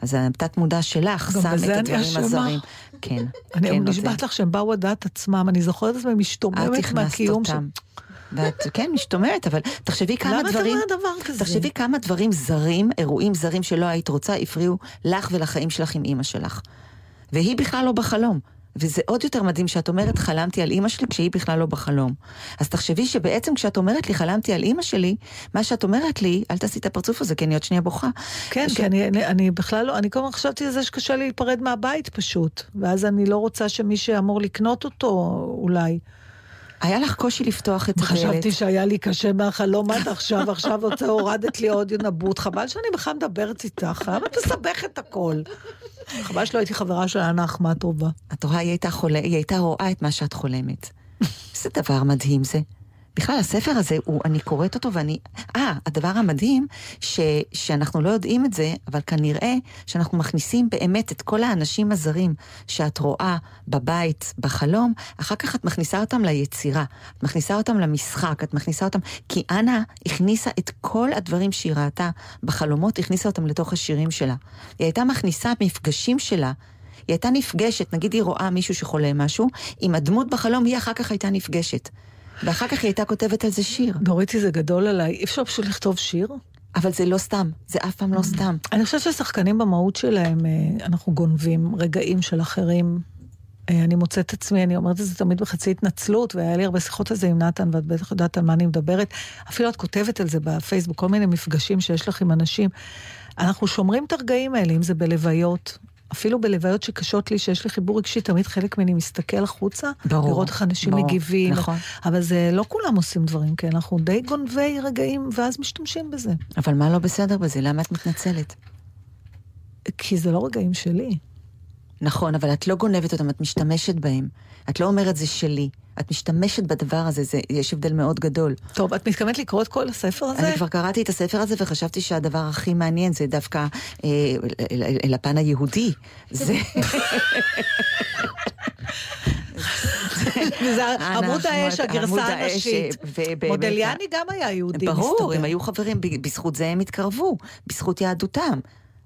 אז התת מודע שלך שם את הדברים? הזרים. כן, <laughs> אני כן, נשבעת זה- לך שהם באו על דעת עצמם, אני זוכרת את עצמי משתוממת מהקיום של... אותם. ואת, כן, משתוממת, אבל תחשבי כמה למה אתה דברים... אומר דבר כזה? תחשבי כמה דברים זרים, אירועים זרים שלא היית רוצה, הפריעו לך ולחיים שלך עם אימא שלך. והיא בכלל לא בחלום. וזה עוד יותר מדהים שאת אומרת, חלמתי על אימא שלי כשהיא בכלל לא בחלום. אז תחשבי שבעצם כשאת אומרת לי, חלמתי על אימא שלי, מה שאת אומרת לי, אל תעשי את הפרצוף הזה, כי אני עוד שנייה בוכה. כן, ש- כי אני, אני, אני בכלל לא, אני כל הזמן חשבתי על זה שקשה לי להיפרד מהבית פשוט. ואז אני לא רוצה שמי שאמור לקנות אותו, אולי. היה לך קושי לפתוח את הדלת. חשבתי שהיה לי קשה מהחלום עד עכשיו, עכשיו עוד הורדת לי עוד נבוט. חבל שאני בכלל מדברת איתך, למה את מסבכת הכל? חבל שלא הייתי חברה של אנה אחמטובה. את רואה, היא הייתה, חולה, היא הייתה רואה את מה שאת חולמת. איזה דבר מדהים זה. בכלל, הספר הזה, הוא, אני קוראת אותו ואני... אה, הדבר המדהים, ש, שאנחנו לא יודעים את זה, אבל כנראה שאנחנו מכניסים באמת את כל האנשים הזרים שאת רואה בבית, בחלום, אחר כך את מכניסה אותם ליצירה. את מכניסה אותם למשחק, את מכניסה אותם... כי אנה הכניסה את כל הדברים שהיא ראתה בחלומות, הכניסה אותם לתוך השירים שלה. היא הייתה מכניסה מפגשים שלה היא הייתה נפגשת, נגיד היא רואה מישהו שחולם משהו, עם הדמות בחלום, היא אחר כך הייתה נפגשת. ואחר כך היא הייתה כותבת על זה שיר. דוריתי זה גדול עליי, אי אפשר פשוט לכתוב שיר? אבל זה לא סתם, זה אף פעם לא סתם. אני חושבת ששחקנים במהות שלהם, אה, אנחנו גונבים רגעים של אחרים. אה, אני מוצאת את עצמי, אני אומרת את זה תמיד בחצי התנצלות, והיה לי הרבה שיחות על זה עם נתן, ואת בטח יודעת על מה אני מדברת. אפילו את כותבת על זה בפייסבוק, כל מיני מפגשים שיש לך עם אנשים. אנחנו שומרים את הרגעים האלה, אם זה בלוויות. אפילו בלוויות שקשות לי, שיש לי חיבור רגשי, תמיד חלק ממני מסתכל החוצה, ברור, לראות איך אנשים ברור, מגיבים. נכון. אבל זה, לא כולם עושים דברים כאלה, אנחנו די גונבי רגעים, ואז משתמשים בזה. אבל מה לא בסדר בזה? למה את מתנצלת? כי זה לא רגעים שלי. נכון, אבל את לא גונבת אותם, את משתמשת בהם. את לא אומרת זה שלי. את משתמשת בדבר הזה, זה, יש הבדל מאוד גדול. טוב, את מתכוונת לקרוא את כל הספר הזה? אני כבר קראתי את הספר הזה וחשבתי שהדבר הכי מעניין זה דווקא אה, אל, אל, אל הפן היהודי. זה... <laughs> וזה עמוד האש, הגרסה הנשית. ובאמת- מודליאני גם היה יהודי, ברור. הם היו חברים, בזכות זה הם התקרבו, בזכות יהדותם.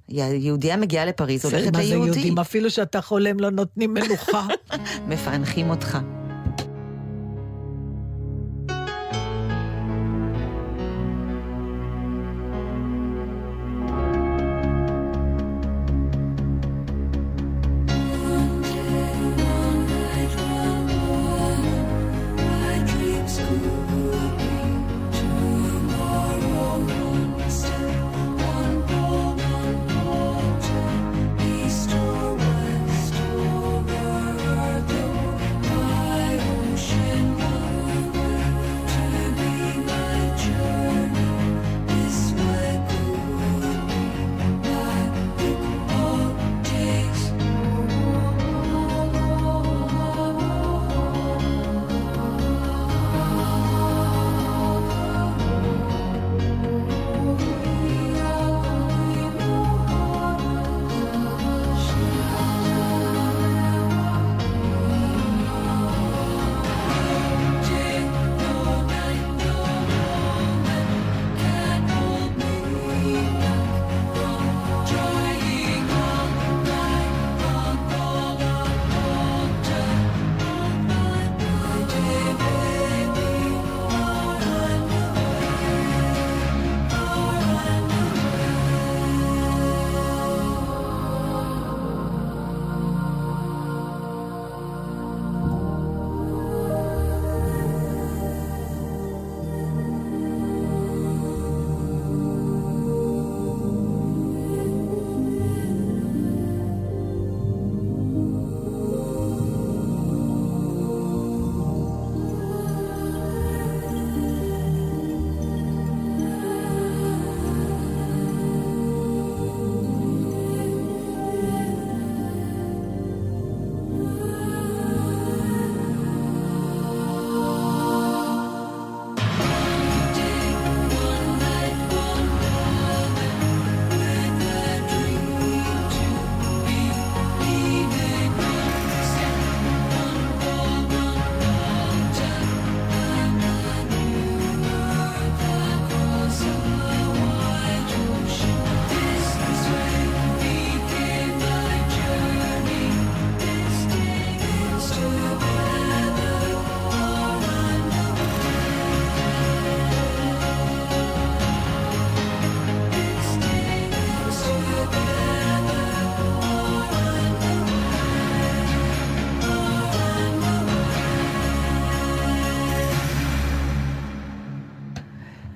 יהודייה מגיעה לפריז, הולכת מה זה ליהודי. יהודים? אפילו שאתה חולם לא נותנים מנוחה. <laughs> מפענחים אותך.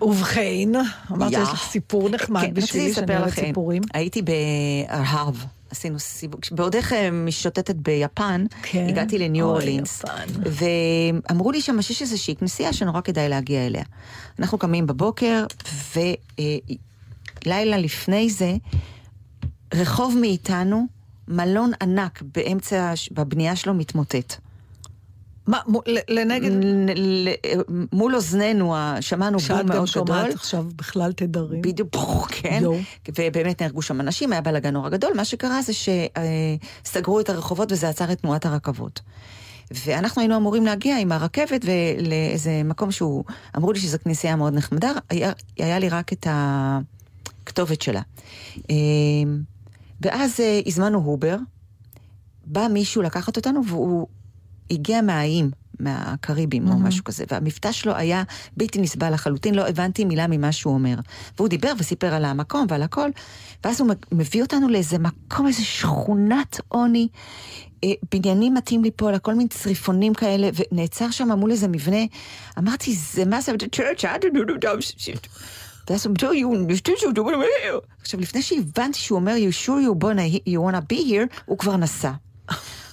ובכן, אמרת. שיש לך סיפור נחמד כן, בשבילי, שאני אוהבת. סיפורים. הייתי בארהב, עשינו סיבוב, בעודך אה, משוטטת ביפן, כן. הגעתי לניו אורלינס. ואמרו לי שם שיש איזושהי כנסייה שנורא כדאי להגיע אליה. אנחנו קמים בבוקר, ולילה לפני זה, רחוב מאיתנו, מלון ענק באמצע, בבנייה שלו מתמוטט. מה, לנגד... מול אוזנינו שמענו שאת בום גם מאוד שומעת גדול. עכשיו בכלל תדרים. בדיוק, כן. ובאמת נהרגו שם אנשים, היה בלאגן נורא גדול. מה שקרה זה שסגרו את הרחובות וזה עצר את תנועת הרכבות. ואנחנו היינו אמורים להגיע עם הרכבת לאיזה מקום שהוא, אמרו לי שזו כנסייה מאוד נחמדה, היה, היה לי רק את הכתובת שלה. אה, ואז אה, הזמנו הובר, בא מישהו לקחת אותנו והוא הגיע מהאיים, מהקריבים או משהו כזה, והמבטא שלו היה בלתי נסבל לחלוטין, לא הבנתי מילה ממה שהוא אומר. והוא דיבר וסיפר על המקום ועל הכל, ואז הוא מביא אותנו לאיזה מקום, איזה שכונת עוני, אה, בניינים מתאים ליפול, הכל מין צריפונים כאלה, ונעצר שם מול איזה מבנה, אמרתי, זה מה זה, church, I don't know, ואז הוא אומר, "You- you- you- you- עכשיו, לפני שהבנתי שהוא אומר, you sure you wanna, you wanna be here, הוא כבר נסע.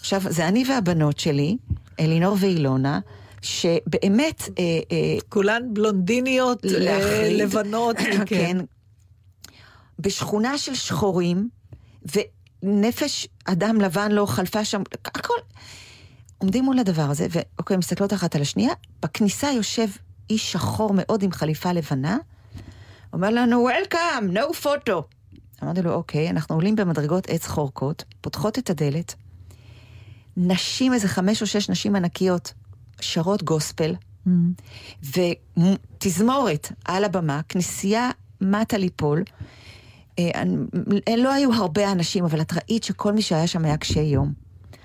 עכשיו, זה אני והבנות שלי, אלינור ואילונה, שבאמת, אה, אה, כולן בלונדיניות, אה, להחריד. לבנות, <coughs> כן. כן, בשכונה של שחורים, ונפש אדם לבן לא חלפה שם, הכל. עומדים מול הדבר הזה, ואוקיי, מסתכלות אחת על השנייה, בכניסה יושב איש שחור מאוד עם חליפה לבנה, אומר לנו, Welcome, no photo. אמרתי לו, אוקיי, אנחנו עולים במדרגות עץ חורקות, פותחות את הדלת, נשים, איזה חמש או שש נשים ענקיות, שרות גוספל, ותזמורת על הבמה, כנסייה מתה ליפול. אה, אני- לא היו הרבה אנשים, אבל את ראית שכל מי שהיה שם היה קשה יום.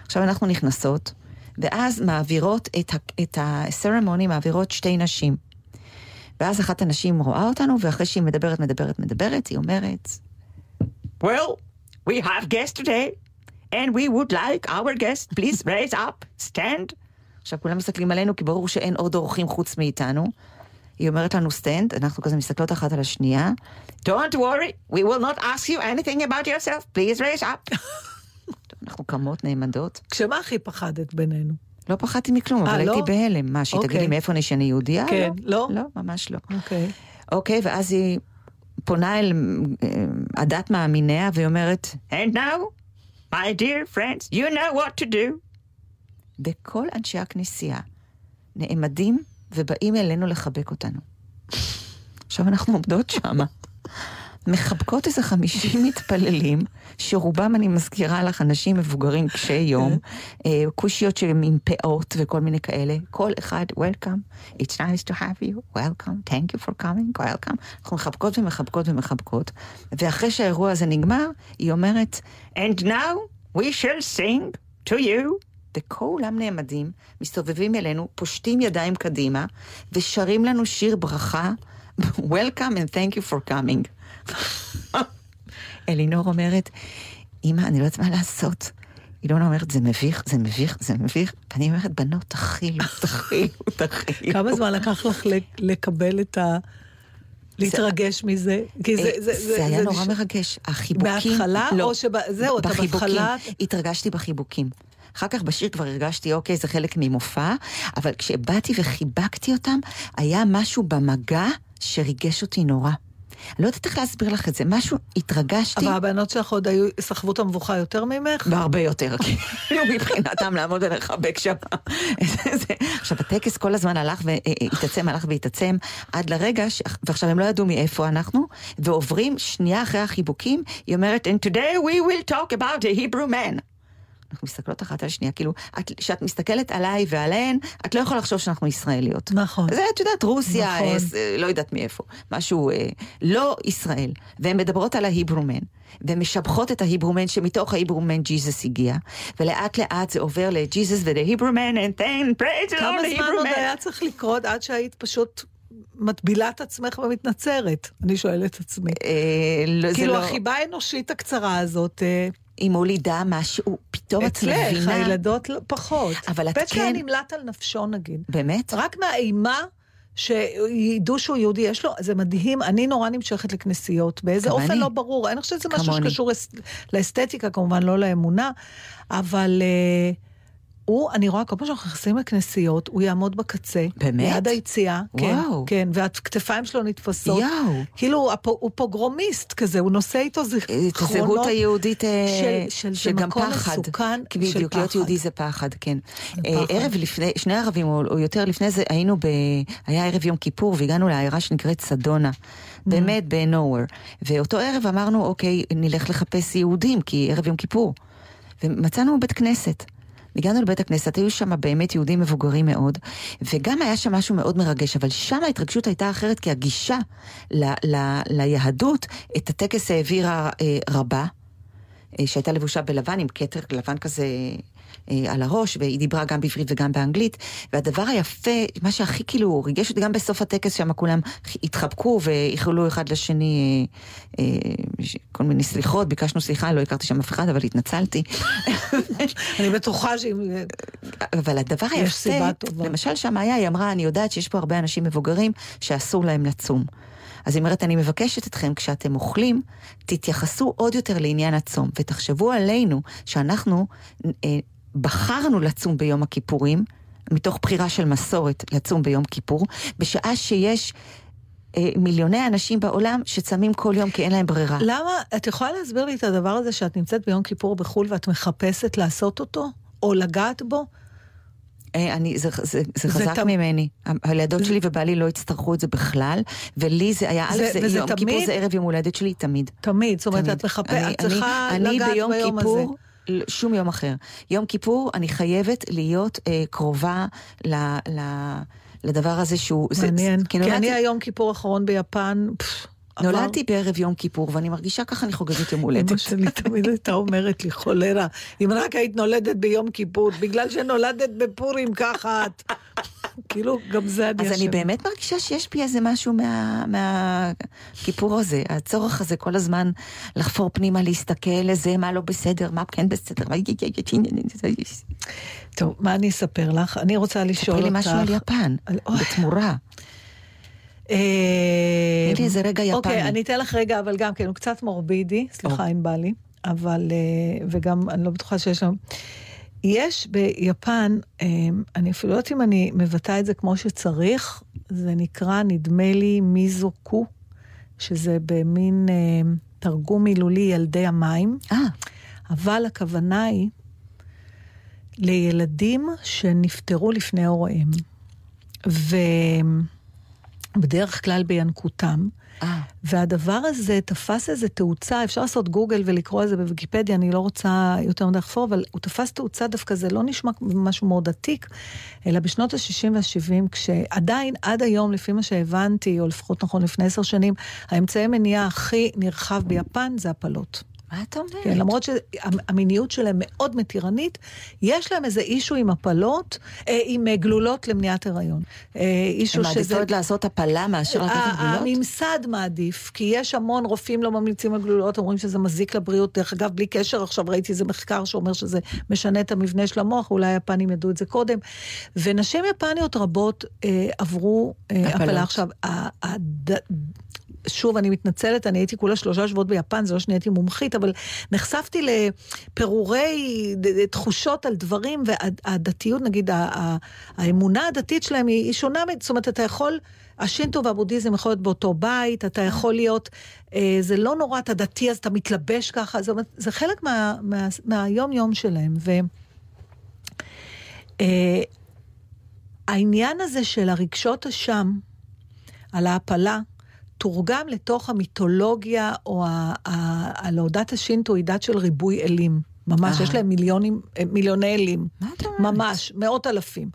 עכשיו אנחנו נכנסות, ואז מעבירות את, ה- את הסרמוני, מעבירות שתי נשים. ואז אחת הנשים רואה אותנו, ואחרי שהיא מדברת, מדברת, מדברת, היא אומרת, Well, we have guests today, and we would like our guest, please raise up, stand. עכשיו כולם מסתכלים עלינו, כי ברור שאין עוד אורחים חוץ מאיתנו. היא אומרת לנו stand, אנחנו כזה מסתכלות אחת על השנייה. Don't worry, we will not ask you anything about yourself, please raise up. <laughs> אנחנו קמות נעמדות. ממה הכי פחדת בינינו? לא פחדתי מכלום, אה, אבל לא? הייתי בהלם. מה, שהיא תגיד לי אוקיי. מאיפה אני שאני יהודייה? כן, לא? לא, ממש לא. אוקיי. אוקיי, ואז היא פונה אל אה, עדת מאמיניה והיא אומרת, And now, my dear friends, you know what to do. וכל אנשי הכנסייה נעמדים ובאים אלינו לחבק אותנו. עכשיו אנחנו עומדות שמה, מחבקות איזה חמישים <laughs> מתפללים, שרובם, אני מזכירה לך, אנשים מבוגרים קשי יום, אה, כושיות שהם עם פאות וכל מיני כאלה, כל אחד, Welcome, it's nice to have you, welcome, thank you for coming, welcome. אנחנו מחבקות ומחבקות ומחבקות, ואחרי שהאירוע הזה נגמר, היא אומרת, And now we shall sing to you. וכולם נעמדים, מסתובבים אלינו, פושטים ידיים קדימה, ושרים לנו שיר ברכה, Welcome and thank you for coming. <laughs> אלינור אומרת, אמא, אני לא יודעת מה לעשות. אילונה אומרת, זה מביך, זה מביך, זה מביך. ואני אומרת, בנות, תכילו, תכילו, תכילו. כמה זמן לקח לך לקבל את ה... להתרגש מזה? כי זה... אה, זה היה נורא מרגש. החיבוקים... בהתחלה, לא, או שב- זהו, אתה בחיבוקים. בהתחלה- התרגשתי בחיבוקים. אחר כך בשיר כבר הרגשתי, אוקיי, זה חלק ממופע, אבל כשבאתי וחיבקתי אותם, היה משהו במגע שריגש אותי נורא. אני לא יודעת איך להסביר לך את זה, משהו, התרגשתי. אבל הבנות שלך עוד היו, סחבו את המבוכה יותר ממך? והרבה יותר, כאילו <laughs> מבחינתם לעמוד ולחבק שם. <laughs> זה- עכשיו, הטקס כל הזמן הלך והתעצם, הלך והתעצם, עד לרגע, ש- ועכשיו הם לא ידעו מאיפה אנחנו, ועוברים שנייה אחרי החיבוקים, היא אומרת, And today we will talk about the Hebrew man. אנחנו מסתכלות אחת על השנייה, כאילו, את- כשאת מסתכלת עליי ועליהן, את לא יכולה לחשוב שאנחנו ישראליות. נכון. זה, את יודעת, רוסיה, נכון. אה, ס- אה, לא יודעת מאיפה, משהו, אה, לא ישראל. והן מדברות על ההיברומן, והן משבחות את ההיברומן, שמתוך ההיברומן ג'יזוס הגיע, ולאט לאט זה עובר לג'יזוס ול-היברומן, and then praise the כמה זמן עוד. היה צריך לקרות עד שהיית פשוט מטבילה את עצמך ומתנצרת? אני שואלת את עצמי. אה, לא, כאילו לא, החיבה האנושית הקצרה הזאת, אה, היא מולידה משהו, פתאום את אצלך, מבינה, הילדות לא- פחות. אבל את כן- נמלט על נפשו נגיד. באמת? רק מהאימה שידעו שהוא יהודי, יש לו, זה מדהים, אני נורא נמשכת לכנסיות, באיזה גם אופן. לא ברור, אני חושבת שזה משהו כמוני. שקשור אס- לאסתטיקה, כמובן, לא לאמונה, אבל אה, הוא, אני רואה, כל פעם שאנחנו נכנסים לכנסיות, הוא יעמוד בקצה, באמת? ליד היציאה, כן, וואו. כן, והכתפיים שלו נתפסות. יואו. כאילו, הפ- הוא פוגרומיסט כזה, הוא נושא איתו את זיכרונות. הזהות היהודית, אה, של- שגם מקום פחד. מסוכן של בדיוק, להיות פחד. יהודי זה פחד, כן. אה, פחד. ערב לפני, שני ערבים או, או יותר לפני זה, היינו ב... היה ערב יום כיפור, והגענו לעיירה שנקראת סדונה. באמת, ב-nowhere. ואותו ערב אמרנו, אוקיי, נלך לחפש יהודים, כי ערב יום כיפור. ומצאנו בית כנסת. הגענו לבית הכנסת, היו שם באמת יהודים מבוגרים מאוד, וגם היה שם משהו מאוד מרגש, אבל שם ההתרגשות הייתה אחרת, כי הגישה ל, ל, ליהדות, את הטקס העבירה אה, רבה, אה, שהייתה לבושה בלבן עם כתר לבן כזה על הראש, והיא דיברה גם בעברית וגם באנגלית. והדבר היפה, מה שהכי כאילו ריגש אותי, גם בסוף הטקס שם כולם התחבקו ואיחלו אחד לשני אה, אה, כל מיני סליחות, ביקשנו סליחה, לא הכרתי שם אף אחד, אבל התנצלתי. אני בטוחה שאם... אבל הדבר היפה. למשל שם היה, היא אמרה, אני יודעת שיש פה הרבה אנשים מבוגרים שאסור להם לצום. אז היא אומרת, אני מבקשת אתכם, כשאתם אוכלים, תתייחסו עוד יותר לעניין הצום, ותחשבו עלינו שאנחנו אה, בחרנו לצום ביום הכיפורים, מתוך בחירה של מסורת לצום ביום כיפור, בשעה שיש אה, מיליוני אנשים בעולם שצמים כל יום כי אין להם ברירה. למה, את יכולה להסביר לי את הדבר הזה שאת נמצאת ביום כיפור בחו"ל ואת מחפשת לעשות אותו? או לגעת בו? אה, אני, זה, זה, זה זה חזק תמ- ממני. הילדות שלי ובעלי לא יצטרכו את זה בכלל, ולי זה היה, א', זה- זה וזה יום כיפור תמיד? זה ערב יום הולדת שלי, תמיד. תמיד. זאת אומרת. את מחפשת, אני- את צריכה אני לגעת ביום ביום כיפור, הזה. שום יום אחר. יום כיפור, אני חייבת להיות אה, קרובה ל, ל, לדבר הזה שהוא... מעניין. זה- כי נולדתי- אני היום כיפור האחרון ביפן, פפ. נולדתי בערב יום כיפור, ואני מרגישה ככה אני חוגגת יום אמא הולדת. שלי תמיד הייתה אומרת לי, חולרה, אם רק היית נולדת ביום כיפור, בגלל שנולדת בפורים ככה את. כאילו, גם זה אני אז אני. באמת מרגישה שיש בי איזה משהו מה- מהכיפור הזה, הצורך הזה כל הזמן לחפור פנימה, להסתכל לזה, מה לא בסדר, מה כן בסדר. טוב, מה אני אספר לך? אני רוצה לשאול ספרי אותך... לי משהו על יפן. בתמורה. אה, תני לי איזה רגע אוקיי, יפני. אני אתן לך רגע, אבל גם כן, הוא קצת מורבידי, סליחה אם בא לי, אבל, אה, וגם אני לא בטוחה שיש שם. יש ביפן, אה, אני אפילו לא יודעת אם אני מבטאה את זה כמו שצריך, זה נקרא, נדמה לי, מיזוקו, שזה במין תרגום מילולי ילדי המים, אה, אבל הכוונה היא לילדים שנפטרו לפני הוריהם, ובדרך כלל בינקותם. אה, והדבר הזה תפס איזה תאוצה, אפשר לעשות גוגל ולקרוא על זה בוויקיפדיה, אני לא רוצה יותר מדי לחפור, אבל הוא תפס תאוצה דווקא, זה לא נשמע משהו מאוד עתיק, אלא בשנות ה-60 וה-70, כשעדיין, עד היום, לפי מה שהבנתי, או לפחות נכון לפני עשר שנים, האמצעי מניעה הכי נרחב ביפן זה הפלות. מה את אומרת? כן, למרות שהמיניות שלהם מאוד מתירנית, יש להם איזה אישו עם הפלות, אה, עם אה, גלולות למניעת הריון. אה, אישו הן שזה... מעדיפות לעשות הפלה מאשר לקחת ה- גבולות? הממסד מעדיף, כי יש המון רופאים לא ממליצים על גלולות, אומרים שזה מזיק לבריאות. דרך אגב, בלי קשר, עכשיו ראיתי איזה מחקר שאומר שזה משנה את המבנה של המוח, אולי היפנים ידעו את זה קודם. ונשים יפניות רבות אה, עברו אה. הפלה. עכשיו, הד- שוב, אני מתנצלת, אני הייתי כולה שלושה שבועות ביפן, זה לא שאני הייתי מומחית, אבל נחשפתי לפירורי תחושות על דברים, והדתיות, נגיד, האמונה הדתית שלהם היא, שונה, זאת אומרת, אתה יכול, השינטו והבודהיזם יכול להיות באותו בית, אתה יכול להיות, אה, זה לא נורא, אתה דתי, אז אתה מתלבש ככה, זאת אומרת, זה חלק מה, מה, מהיום-יום שלהם. ו... אה, העניין הזה של הרגשות אשם, על ההעפלה, תורגם לתוך המיתולוגיה, או ה- ה- על הדת השינטו היא דת של ריבוי אלים. ממש, אה. יש להם מיליונים, אה, מיליוני אלים. מה את אומרת? ממש, מאות אלפים.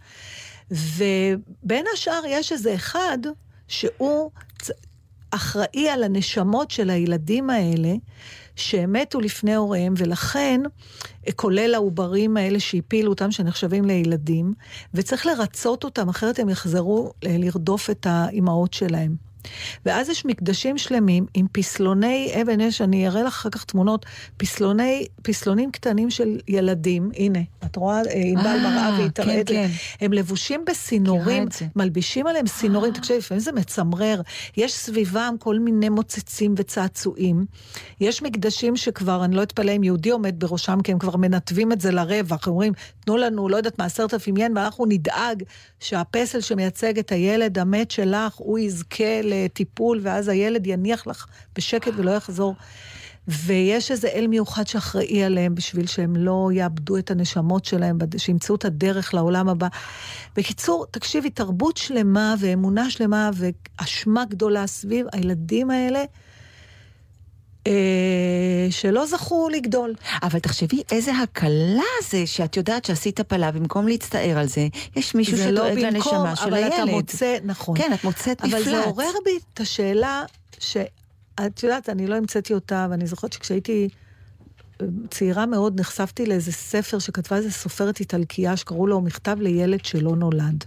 ובין השאר יש איזה אחד שהוא אחראי על הנשמות של הילדים האלה, שהם מתו לפני הוריהם, ולכן, אה, כולל העוברים האלה שהפילו אותם, שנחשבים לילדים, וצריך לרצות אותם, אחרת הם יחזרו אה, לרדוף את האימהות שלהם. ואז יש מקדשים שלמים עם פסלוני אבן אש, אני אראה לך אחר כך תמונות, פסלוני, פסלונים קטנים של ילדים, הנה, את רואה, אה, ענבל אה, מראה והיא כן, תראה את זה. כן. הם לבושים בסינורים. מלבישים עליהם סינורים, תקשיבי, לפעמים זה מצמרר. יש סביבם כל מיני מוצצים וצעצועים. יש מקדשים שכבר, אני לא אתפלא אם יהודי עומד בראשם, כי הם כבר מנתבים את זה לרווח. הם אומרים, תנו לנו, לא יודעת מה, עשרת אלפים ין, ואנחנו נדאג שהפסל שמייצג את הילד המת שלך, הוא יזכה לטיפול, ואז הילד יניח לך בשקט ולא יחזור. ויש איזה אל מיוחד שאחראי עליהם בשביל שהם לא יאבדו את הנשמות שלהם, שימצאו את הדרך לעולם הבא. בקיצור, תקשיבי, תרבות שלמה ואמונה שלמה ואשמה גדולה סביב הילדים האלה, שלא זכו לגדול. אבל תחשבי איזה הקלה זה שאת יודעת שעשית הפלה, במקום להצטער על זה, יש מישהו זה לא שדואג במקום, לנשמה של אבל אתה הילד. מוצא, נכון. כן, את מוצאת מפלט. אבל זה עורר בי את השאלה שאת יודעת, אני לא המצאתי אותה, ואני זוכרת שכשהייתי אה, צעירה מאוד, נחשפתי לאיזה ספר שכתבה איזה סופרת איטלקייה שקראו לו מכתב לילד שלא נולד.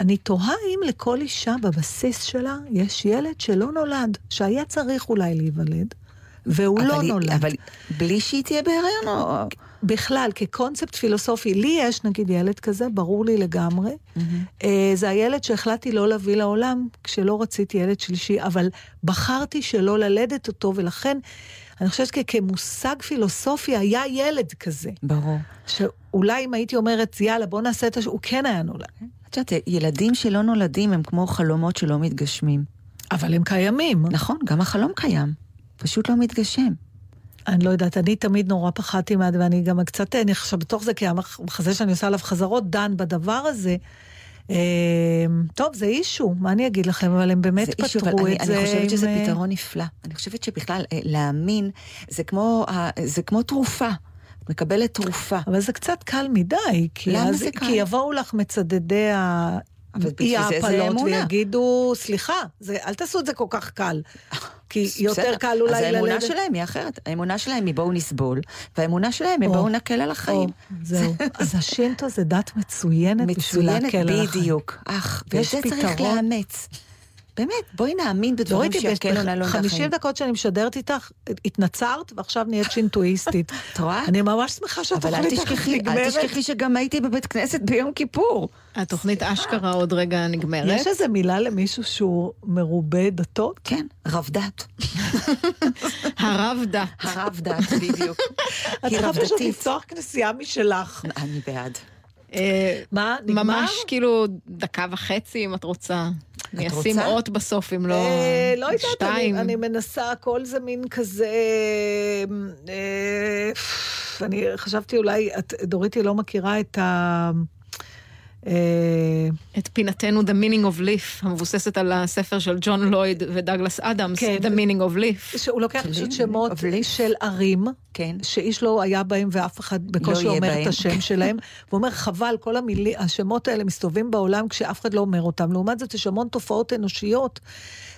ואני תוהה אם לכל אישה בבסיס שלה יש ילד שלא נולד, שהיה צריך אולי להיוולד, והוא לא היא- נולד. אבל בלי שהיא תהיה בהיריון או... בכלל, כקונספט פילוסופי, לי יש נגיד ילד כזה, ברור לי לגמרי. אה, זה הילד שהחלטתי לא להביא לעולם, כשלא רציתי ילד שלישי, אבל בחרתי שלא ללדת אותו, ולכן אני חושבת שכמושג פילוסופי היה ילד כזה. ברור. שאולי אם הייתי אומרת, יאללה, בוא נעשה את הש... הוא כן היה נולד. את יודעת, ילדים שלא נולדים הם כמו חלומות שלא מתגשמים. אבל הם קיימים. נכון, גם החלום קיים, פשוט לא מתגשם. אני לא יודעת, אני תמיד נורא פחדתי מה... ואני גם קצת, אני עכשיו בתוך זה, כי המחזה שאני עושה עליו חזרות, דן בדבר הזה. אה, טוב, זה אישו, מה אני אגיד לכם, אבל הם באמת פתרו אישו, את אבל זה. אני, אני חושבת שזה עם, אה, פתרון נפלא. אני חושבת שבכלל, אה, להאמין, זה כמו, זה כמו תרופה. את מקבלת תרופה. אבל זה קצת קל מדי, כי, למה אז, זה קל? כי יבואו לך מצדדי ה... בשביל אי ההפלות. ויגידו, סליחה, זה, אל תעשו את זה כל כך קל. <laughs> כי יותר בסדר, קל אולי אז ללדת... האמונה שלהם היא אחרת. האמונה שלהם היא בואו נסבול, והאמונה שלהם היא או, בואו נקל על החיים. או, זהו. <laughs> אז השינטו זה דת מצוינת בשביל מצוינת להקל על החיים. בדיוק. אך, ואת יש זה צריך. לאמץ. באמת, בואי נאמין בדברים דורית, שיקלו לנו את 50 החיים. דקות שאני משדרת איתך, התנצרת ועכשיו נהיית שינטואיסטית. <laughs> את רואה? אני ממש שמחה אבל אל שהתוכנית שלך תשכחי, אל נגמרת. תשכחי שגם הייתי בבית כנסת ביום כיפור. התוכנית אשכרה עוד רגע נגמרת. יש איזה מילה למישהו שהוא מרובה דתות? כן, רב דת. <laughs> הרב דת. הרב דת, בדיוק. <laughs> את צריכה פשוט. לפתוח כנסייה משלך. אני בעד. אה, מה, נגמר? ממש כאילו דקה וחצי אם את רוצה. אני אשים? אות בסוף אם לא אה, לא יודעת, אני, מנסה, הכל זה מין כזה... אה, אני חשבתי אולי, את, דוריתי לא מכירה את ה... אה, את פינתנו The Meaning of Leaf, המבוססת על הספר של ג'ון לויד ודגלס אדמס, כן. The Meaning of Leaf. שהוא לוקח פשוט שמות של ערים, כן. שאיש לא היה בהם ואף אחד בקושי יהיה אומר בהם. את השם <laughs> שלהם. והוא אומר, חבל, כל המילי, השמות האלה מסתובבים בעולם כשאף אחד לא אומר אותם. לעומת זאת, יש המון תופעות אנושיות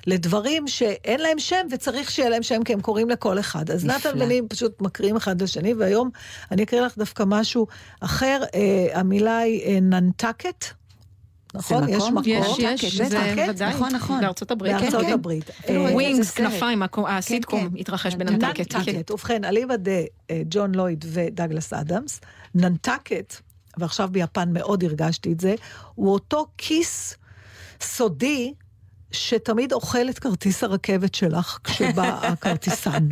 לדברים שאין להם שם וצריך שיהיה להם שם, כי הם קורים לכל אחד. אז נפלא. נתן ואני פשוט מקריאים אחד לשני, והיום אני אקריא לך דווקא משהו אחר. אה, המילה היא אה, ננטקט. נכון? יש מקום? יש, יש, זה כן, ודאי. נכון, נכון. בארצות הברית. כן, בארצות כן. הברית. אה, Wings, זה סרט. כנפיים, הקו- הסיטקום כן. התרחש בננטקט. כן. ננטקט. ובכן, אליבא דה אה, ג'ון לויד ודגלס אדמס, ננטקט, ועכשיו ביפן מאוד הרגשתי את זה, הוא אותו כיס סודי שתמיד אוכל את כרטיס הרכבת שלך כשבא <laughs> הכרטיסן.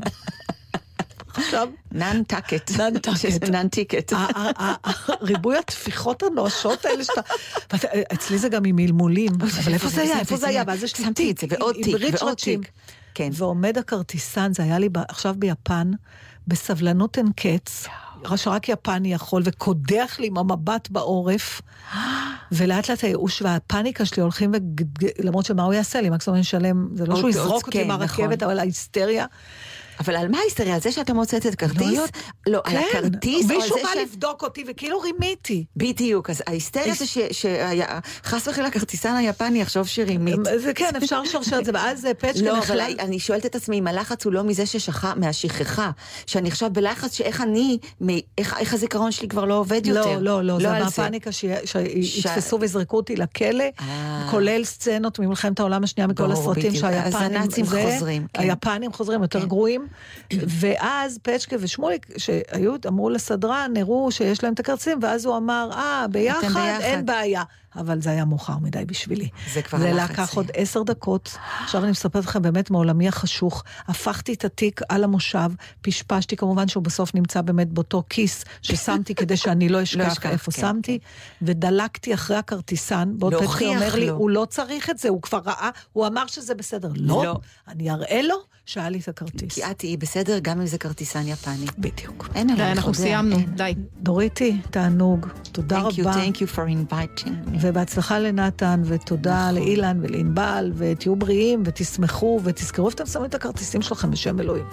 עכשיו. שזה ננטיקט. <laughs> ה- ה- ה- ה- ריבוי הטפיחות הנואשות האלה שאתה... אצלי זה גם עם מלמולים, אבל איפה זה היה? איפה זה היה? ואז יש לי שמתי את זה, ועוד תיק, ועוד. תיק. כן. ועומד הכרטיסן, זה היה לי עכשיו ביפן, בסבלנות אין קץ, שרק יפני יכול, וקודח לי עם המבט בעורף, ולאט לאט הייאוש והפאניקה שלי הולכים וגד... למרות שמה הוא יעשה לי? מקסימום אני אשלם, זה לא שהוא יזרוק אותי כן, מהרכבת, נכון. אבל ההיסטריה. אבל על מה ההיסטריה? על זה שאתה מוצאת את לא. לא, על כן, הכרטיס או על מישהו זה בא ש... לבדוק אותי, וכאילו רימיתי. בדיוק, אז ההיסטריה זה שחס וחלילה הכרטיסן היפני יחשוב שרימית. זה כן, אפשר לשרשר את זה, ואז פצ'קה לא. אבל אני שואלת את עצמי אם הלחץ הוא לא מזה ששכח, מהשכחה, שאני עכשיו בלחץ שאיך אני, מ- איך איך הזיכרון שלי כבר לא עובד יותר. לא, לא, לא, זה מהפאניקה שיתפסו ויזרקו אותי לכלא, אה. כולל סצנות ממלחמת העולם השנייה מכל הסרטים בדיוק. אז שהיפנים... הנאצים חוזרים, כן. היפנים חוזרים יותר כן. גרועים, ואז פצ'קה ושמוליק, שהיו, אמרו לסדרן, הראו שיש להם את הכרטיסים, ואז הוא אמר, אה, ביחד, ביחד." אין בעיה. אבל זה היה מאוחר מדי בשבילי. זה כבר זה הלחץ, לקח כן. עוד עשר דקות. עכשיו אני מספרת לכם באמת מעולמי החשוך. הפכתי את התיק על המושב, פשפשתי, כמובן שהוא בסוף נמצא באמת באותו כיס ששמתי כדי שאני לא <laughs> אשכח אשכח, איפה כן, שמתי, ודלקתי אחרי הכרטיסן. בעוד להוכיח אומר לי, לו. הוא לא צריך את זה, הוא כבר ראה, הוא אמר שזה בסדר. לא, לא. אני אראה לו שהיה לי את הכרטיס. כי את תהיי בסדר גם אם זה כרטיסן יפני. בדיוק. אין די, עלייך, אנחנו סיימנו. די. דוריתי, תענוג. תודה Thank you, רבה. thank you for inviting me. ובהצלחה לנתן, ותודה נכון. לאילן ולענבל, ותהיו בריאים, ותשמחו, ותזכרו איפה אתם שמים את הכרטיסים שלכם בשם אלוהים.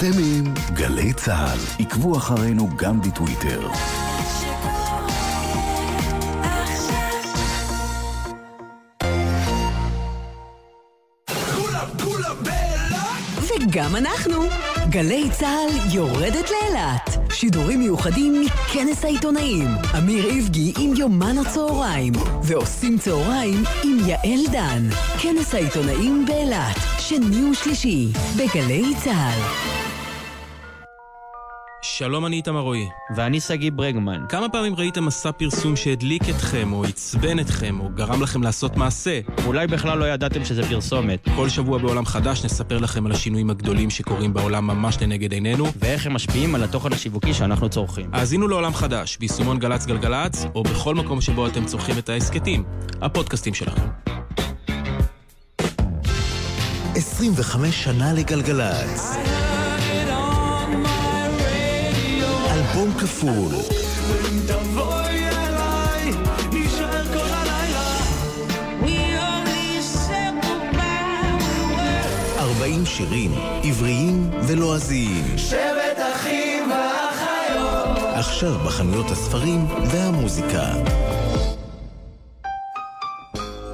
אתם עם גלי צה"ל. עקבו אחרינו גם בטוויטר. וגם אנחנו. גלי צה"ל יורדת לאילת. שידורים מיוחדים מכנס העיתונאים. אמיר איבגי עם יומן הצהריים. ועושים צהריים עם יעל דן. כנס העיתונאים באילת, שני ושלישי, בגלי צה"ל. שלום, אני איתמר רועי. ואני שגיא ברגמן. כמה פעמים ראיתם מסע פרסום שהדליק אתכם, או עצבן אתכם, או גרם לכם לעשות מעשה? אולי בכלל לא ידעתם שזה פרסומת. כל שבוע בעולם חדש נספר לכם על השינויים הגדולים שקורים בעולם ממש לנגד עינינו. ואיך הם משפיעים על התוכן השיווקי שאנחנו צורכים. האזינו לעולם חדש, ביישומון גל"צ גלגלצ, או בכל מקום שבו אתם צורכים את ההסכתים, הפודקאסטים שלכם. 25 שנה לגלגלצ. אלבום כפול. תבואי אליי, נשאר כל הלילה. We only said goodbye. 40 שירים, עבריים ולועזיים. שבט אחים ואחיות. עכשיו בחנויות הספרים והמוזיקה.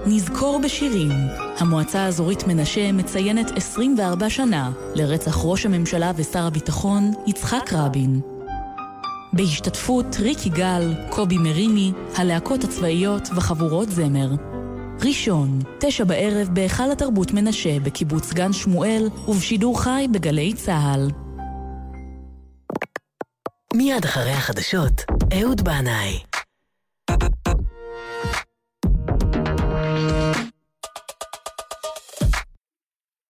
נזכור בשירים. המועצה האזורית מנשה מציינת 24 שנה לרצח ראש הממשלה ושר הביטחון יצחק רבין. בהשתתפות ריק יגאל, קובי מרימי, הלהקות הצבאיות וחבורות זמר. ראשון, תשע בערב בהיכל התרבות מנשה בקיבוץ גן שמואל ובשידור חי בגלי צה"ל. מיד אחרי החדשות, אהוד בנאי.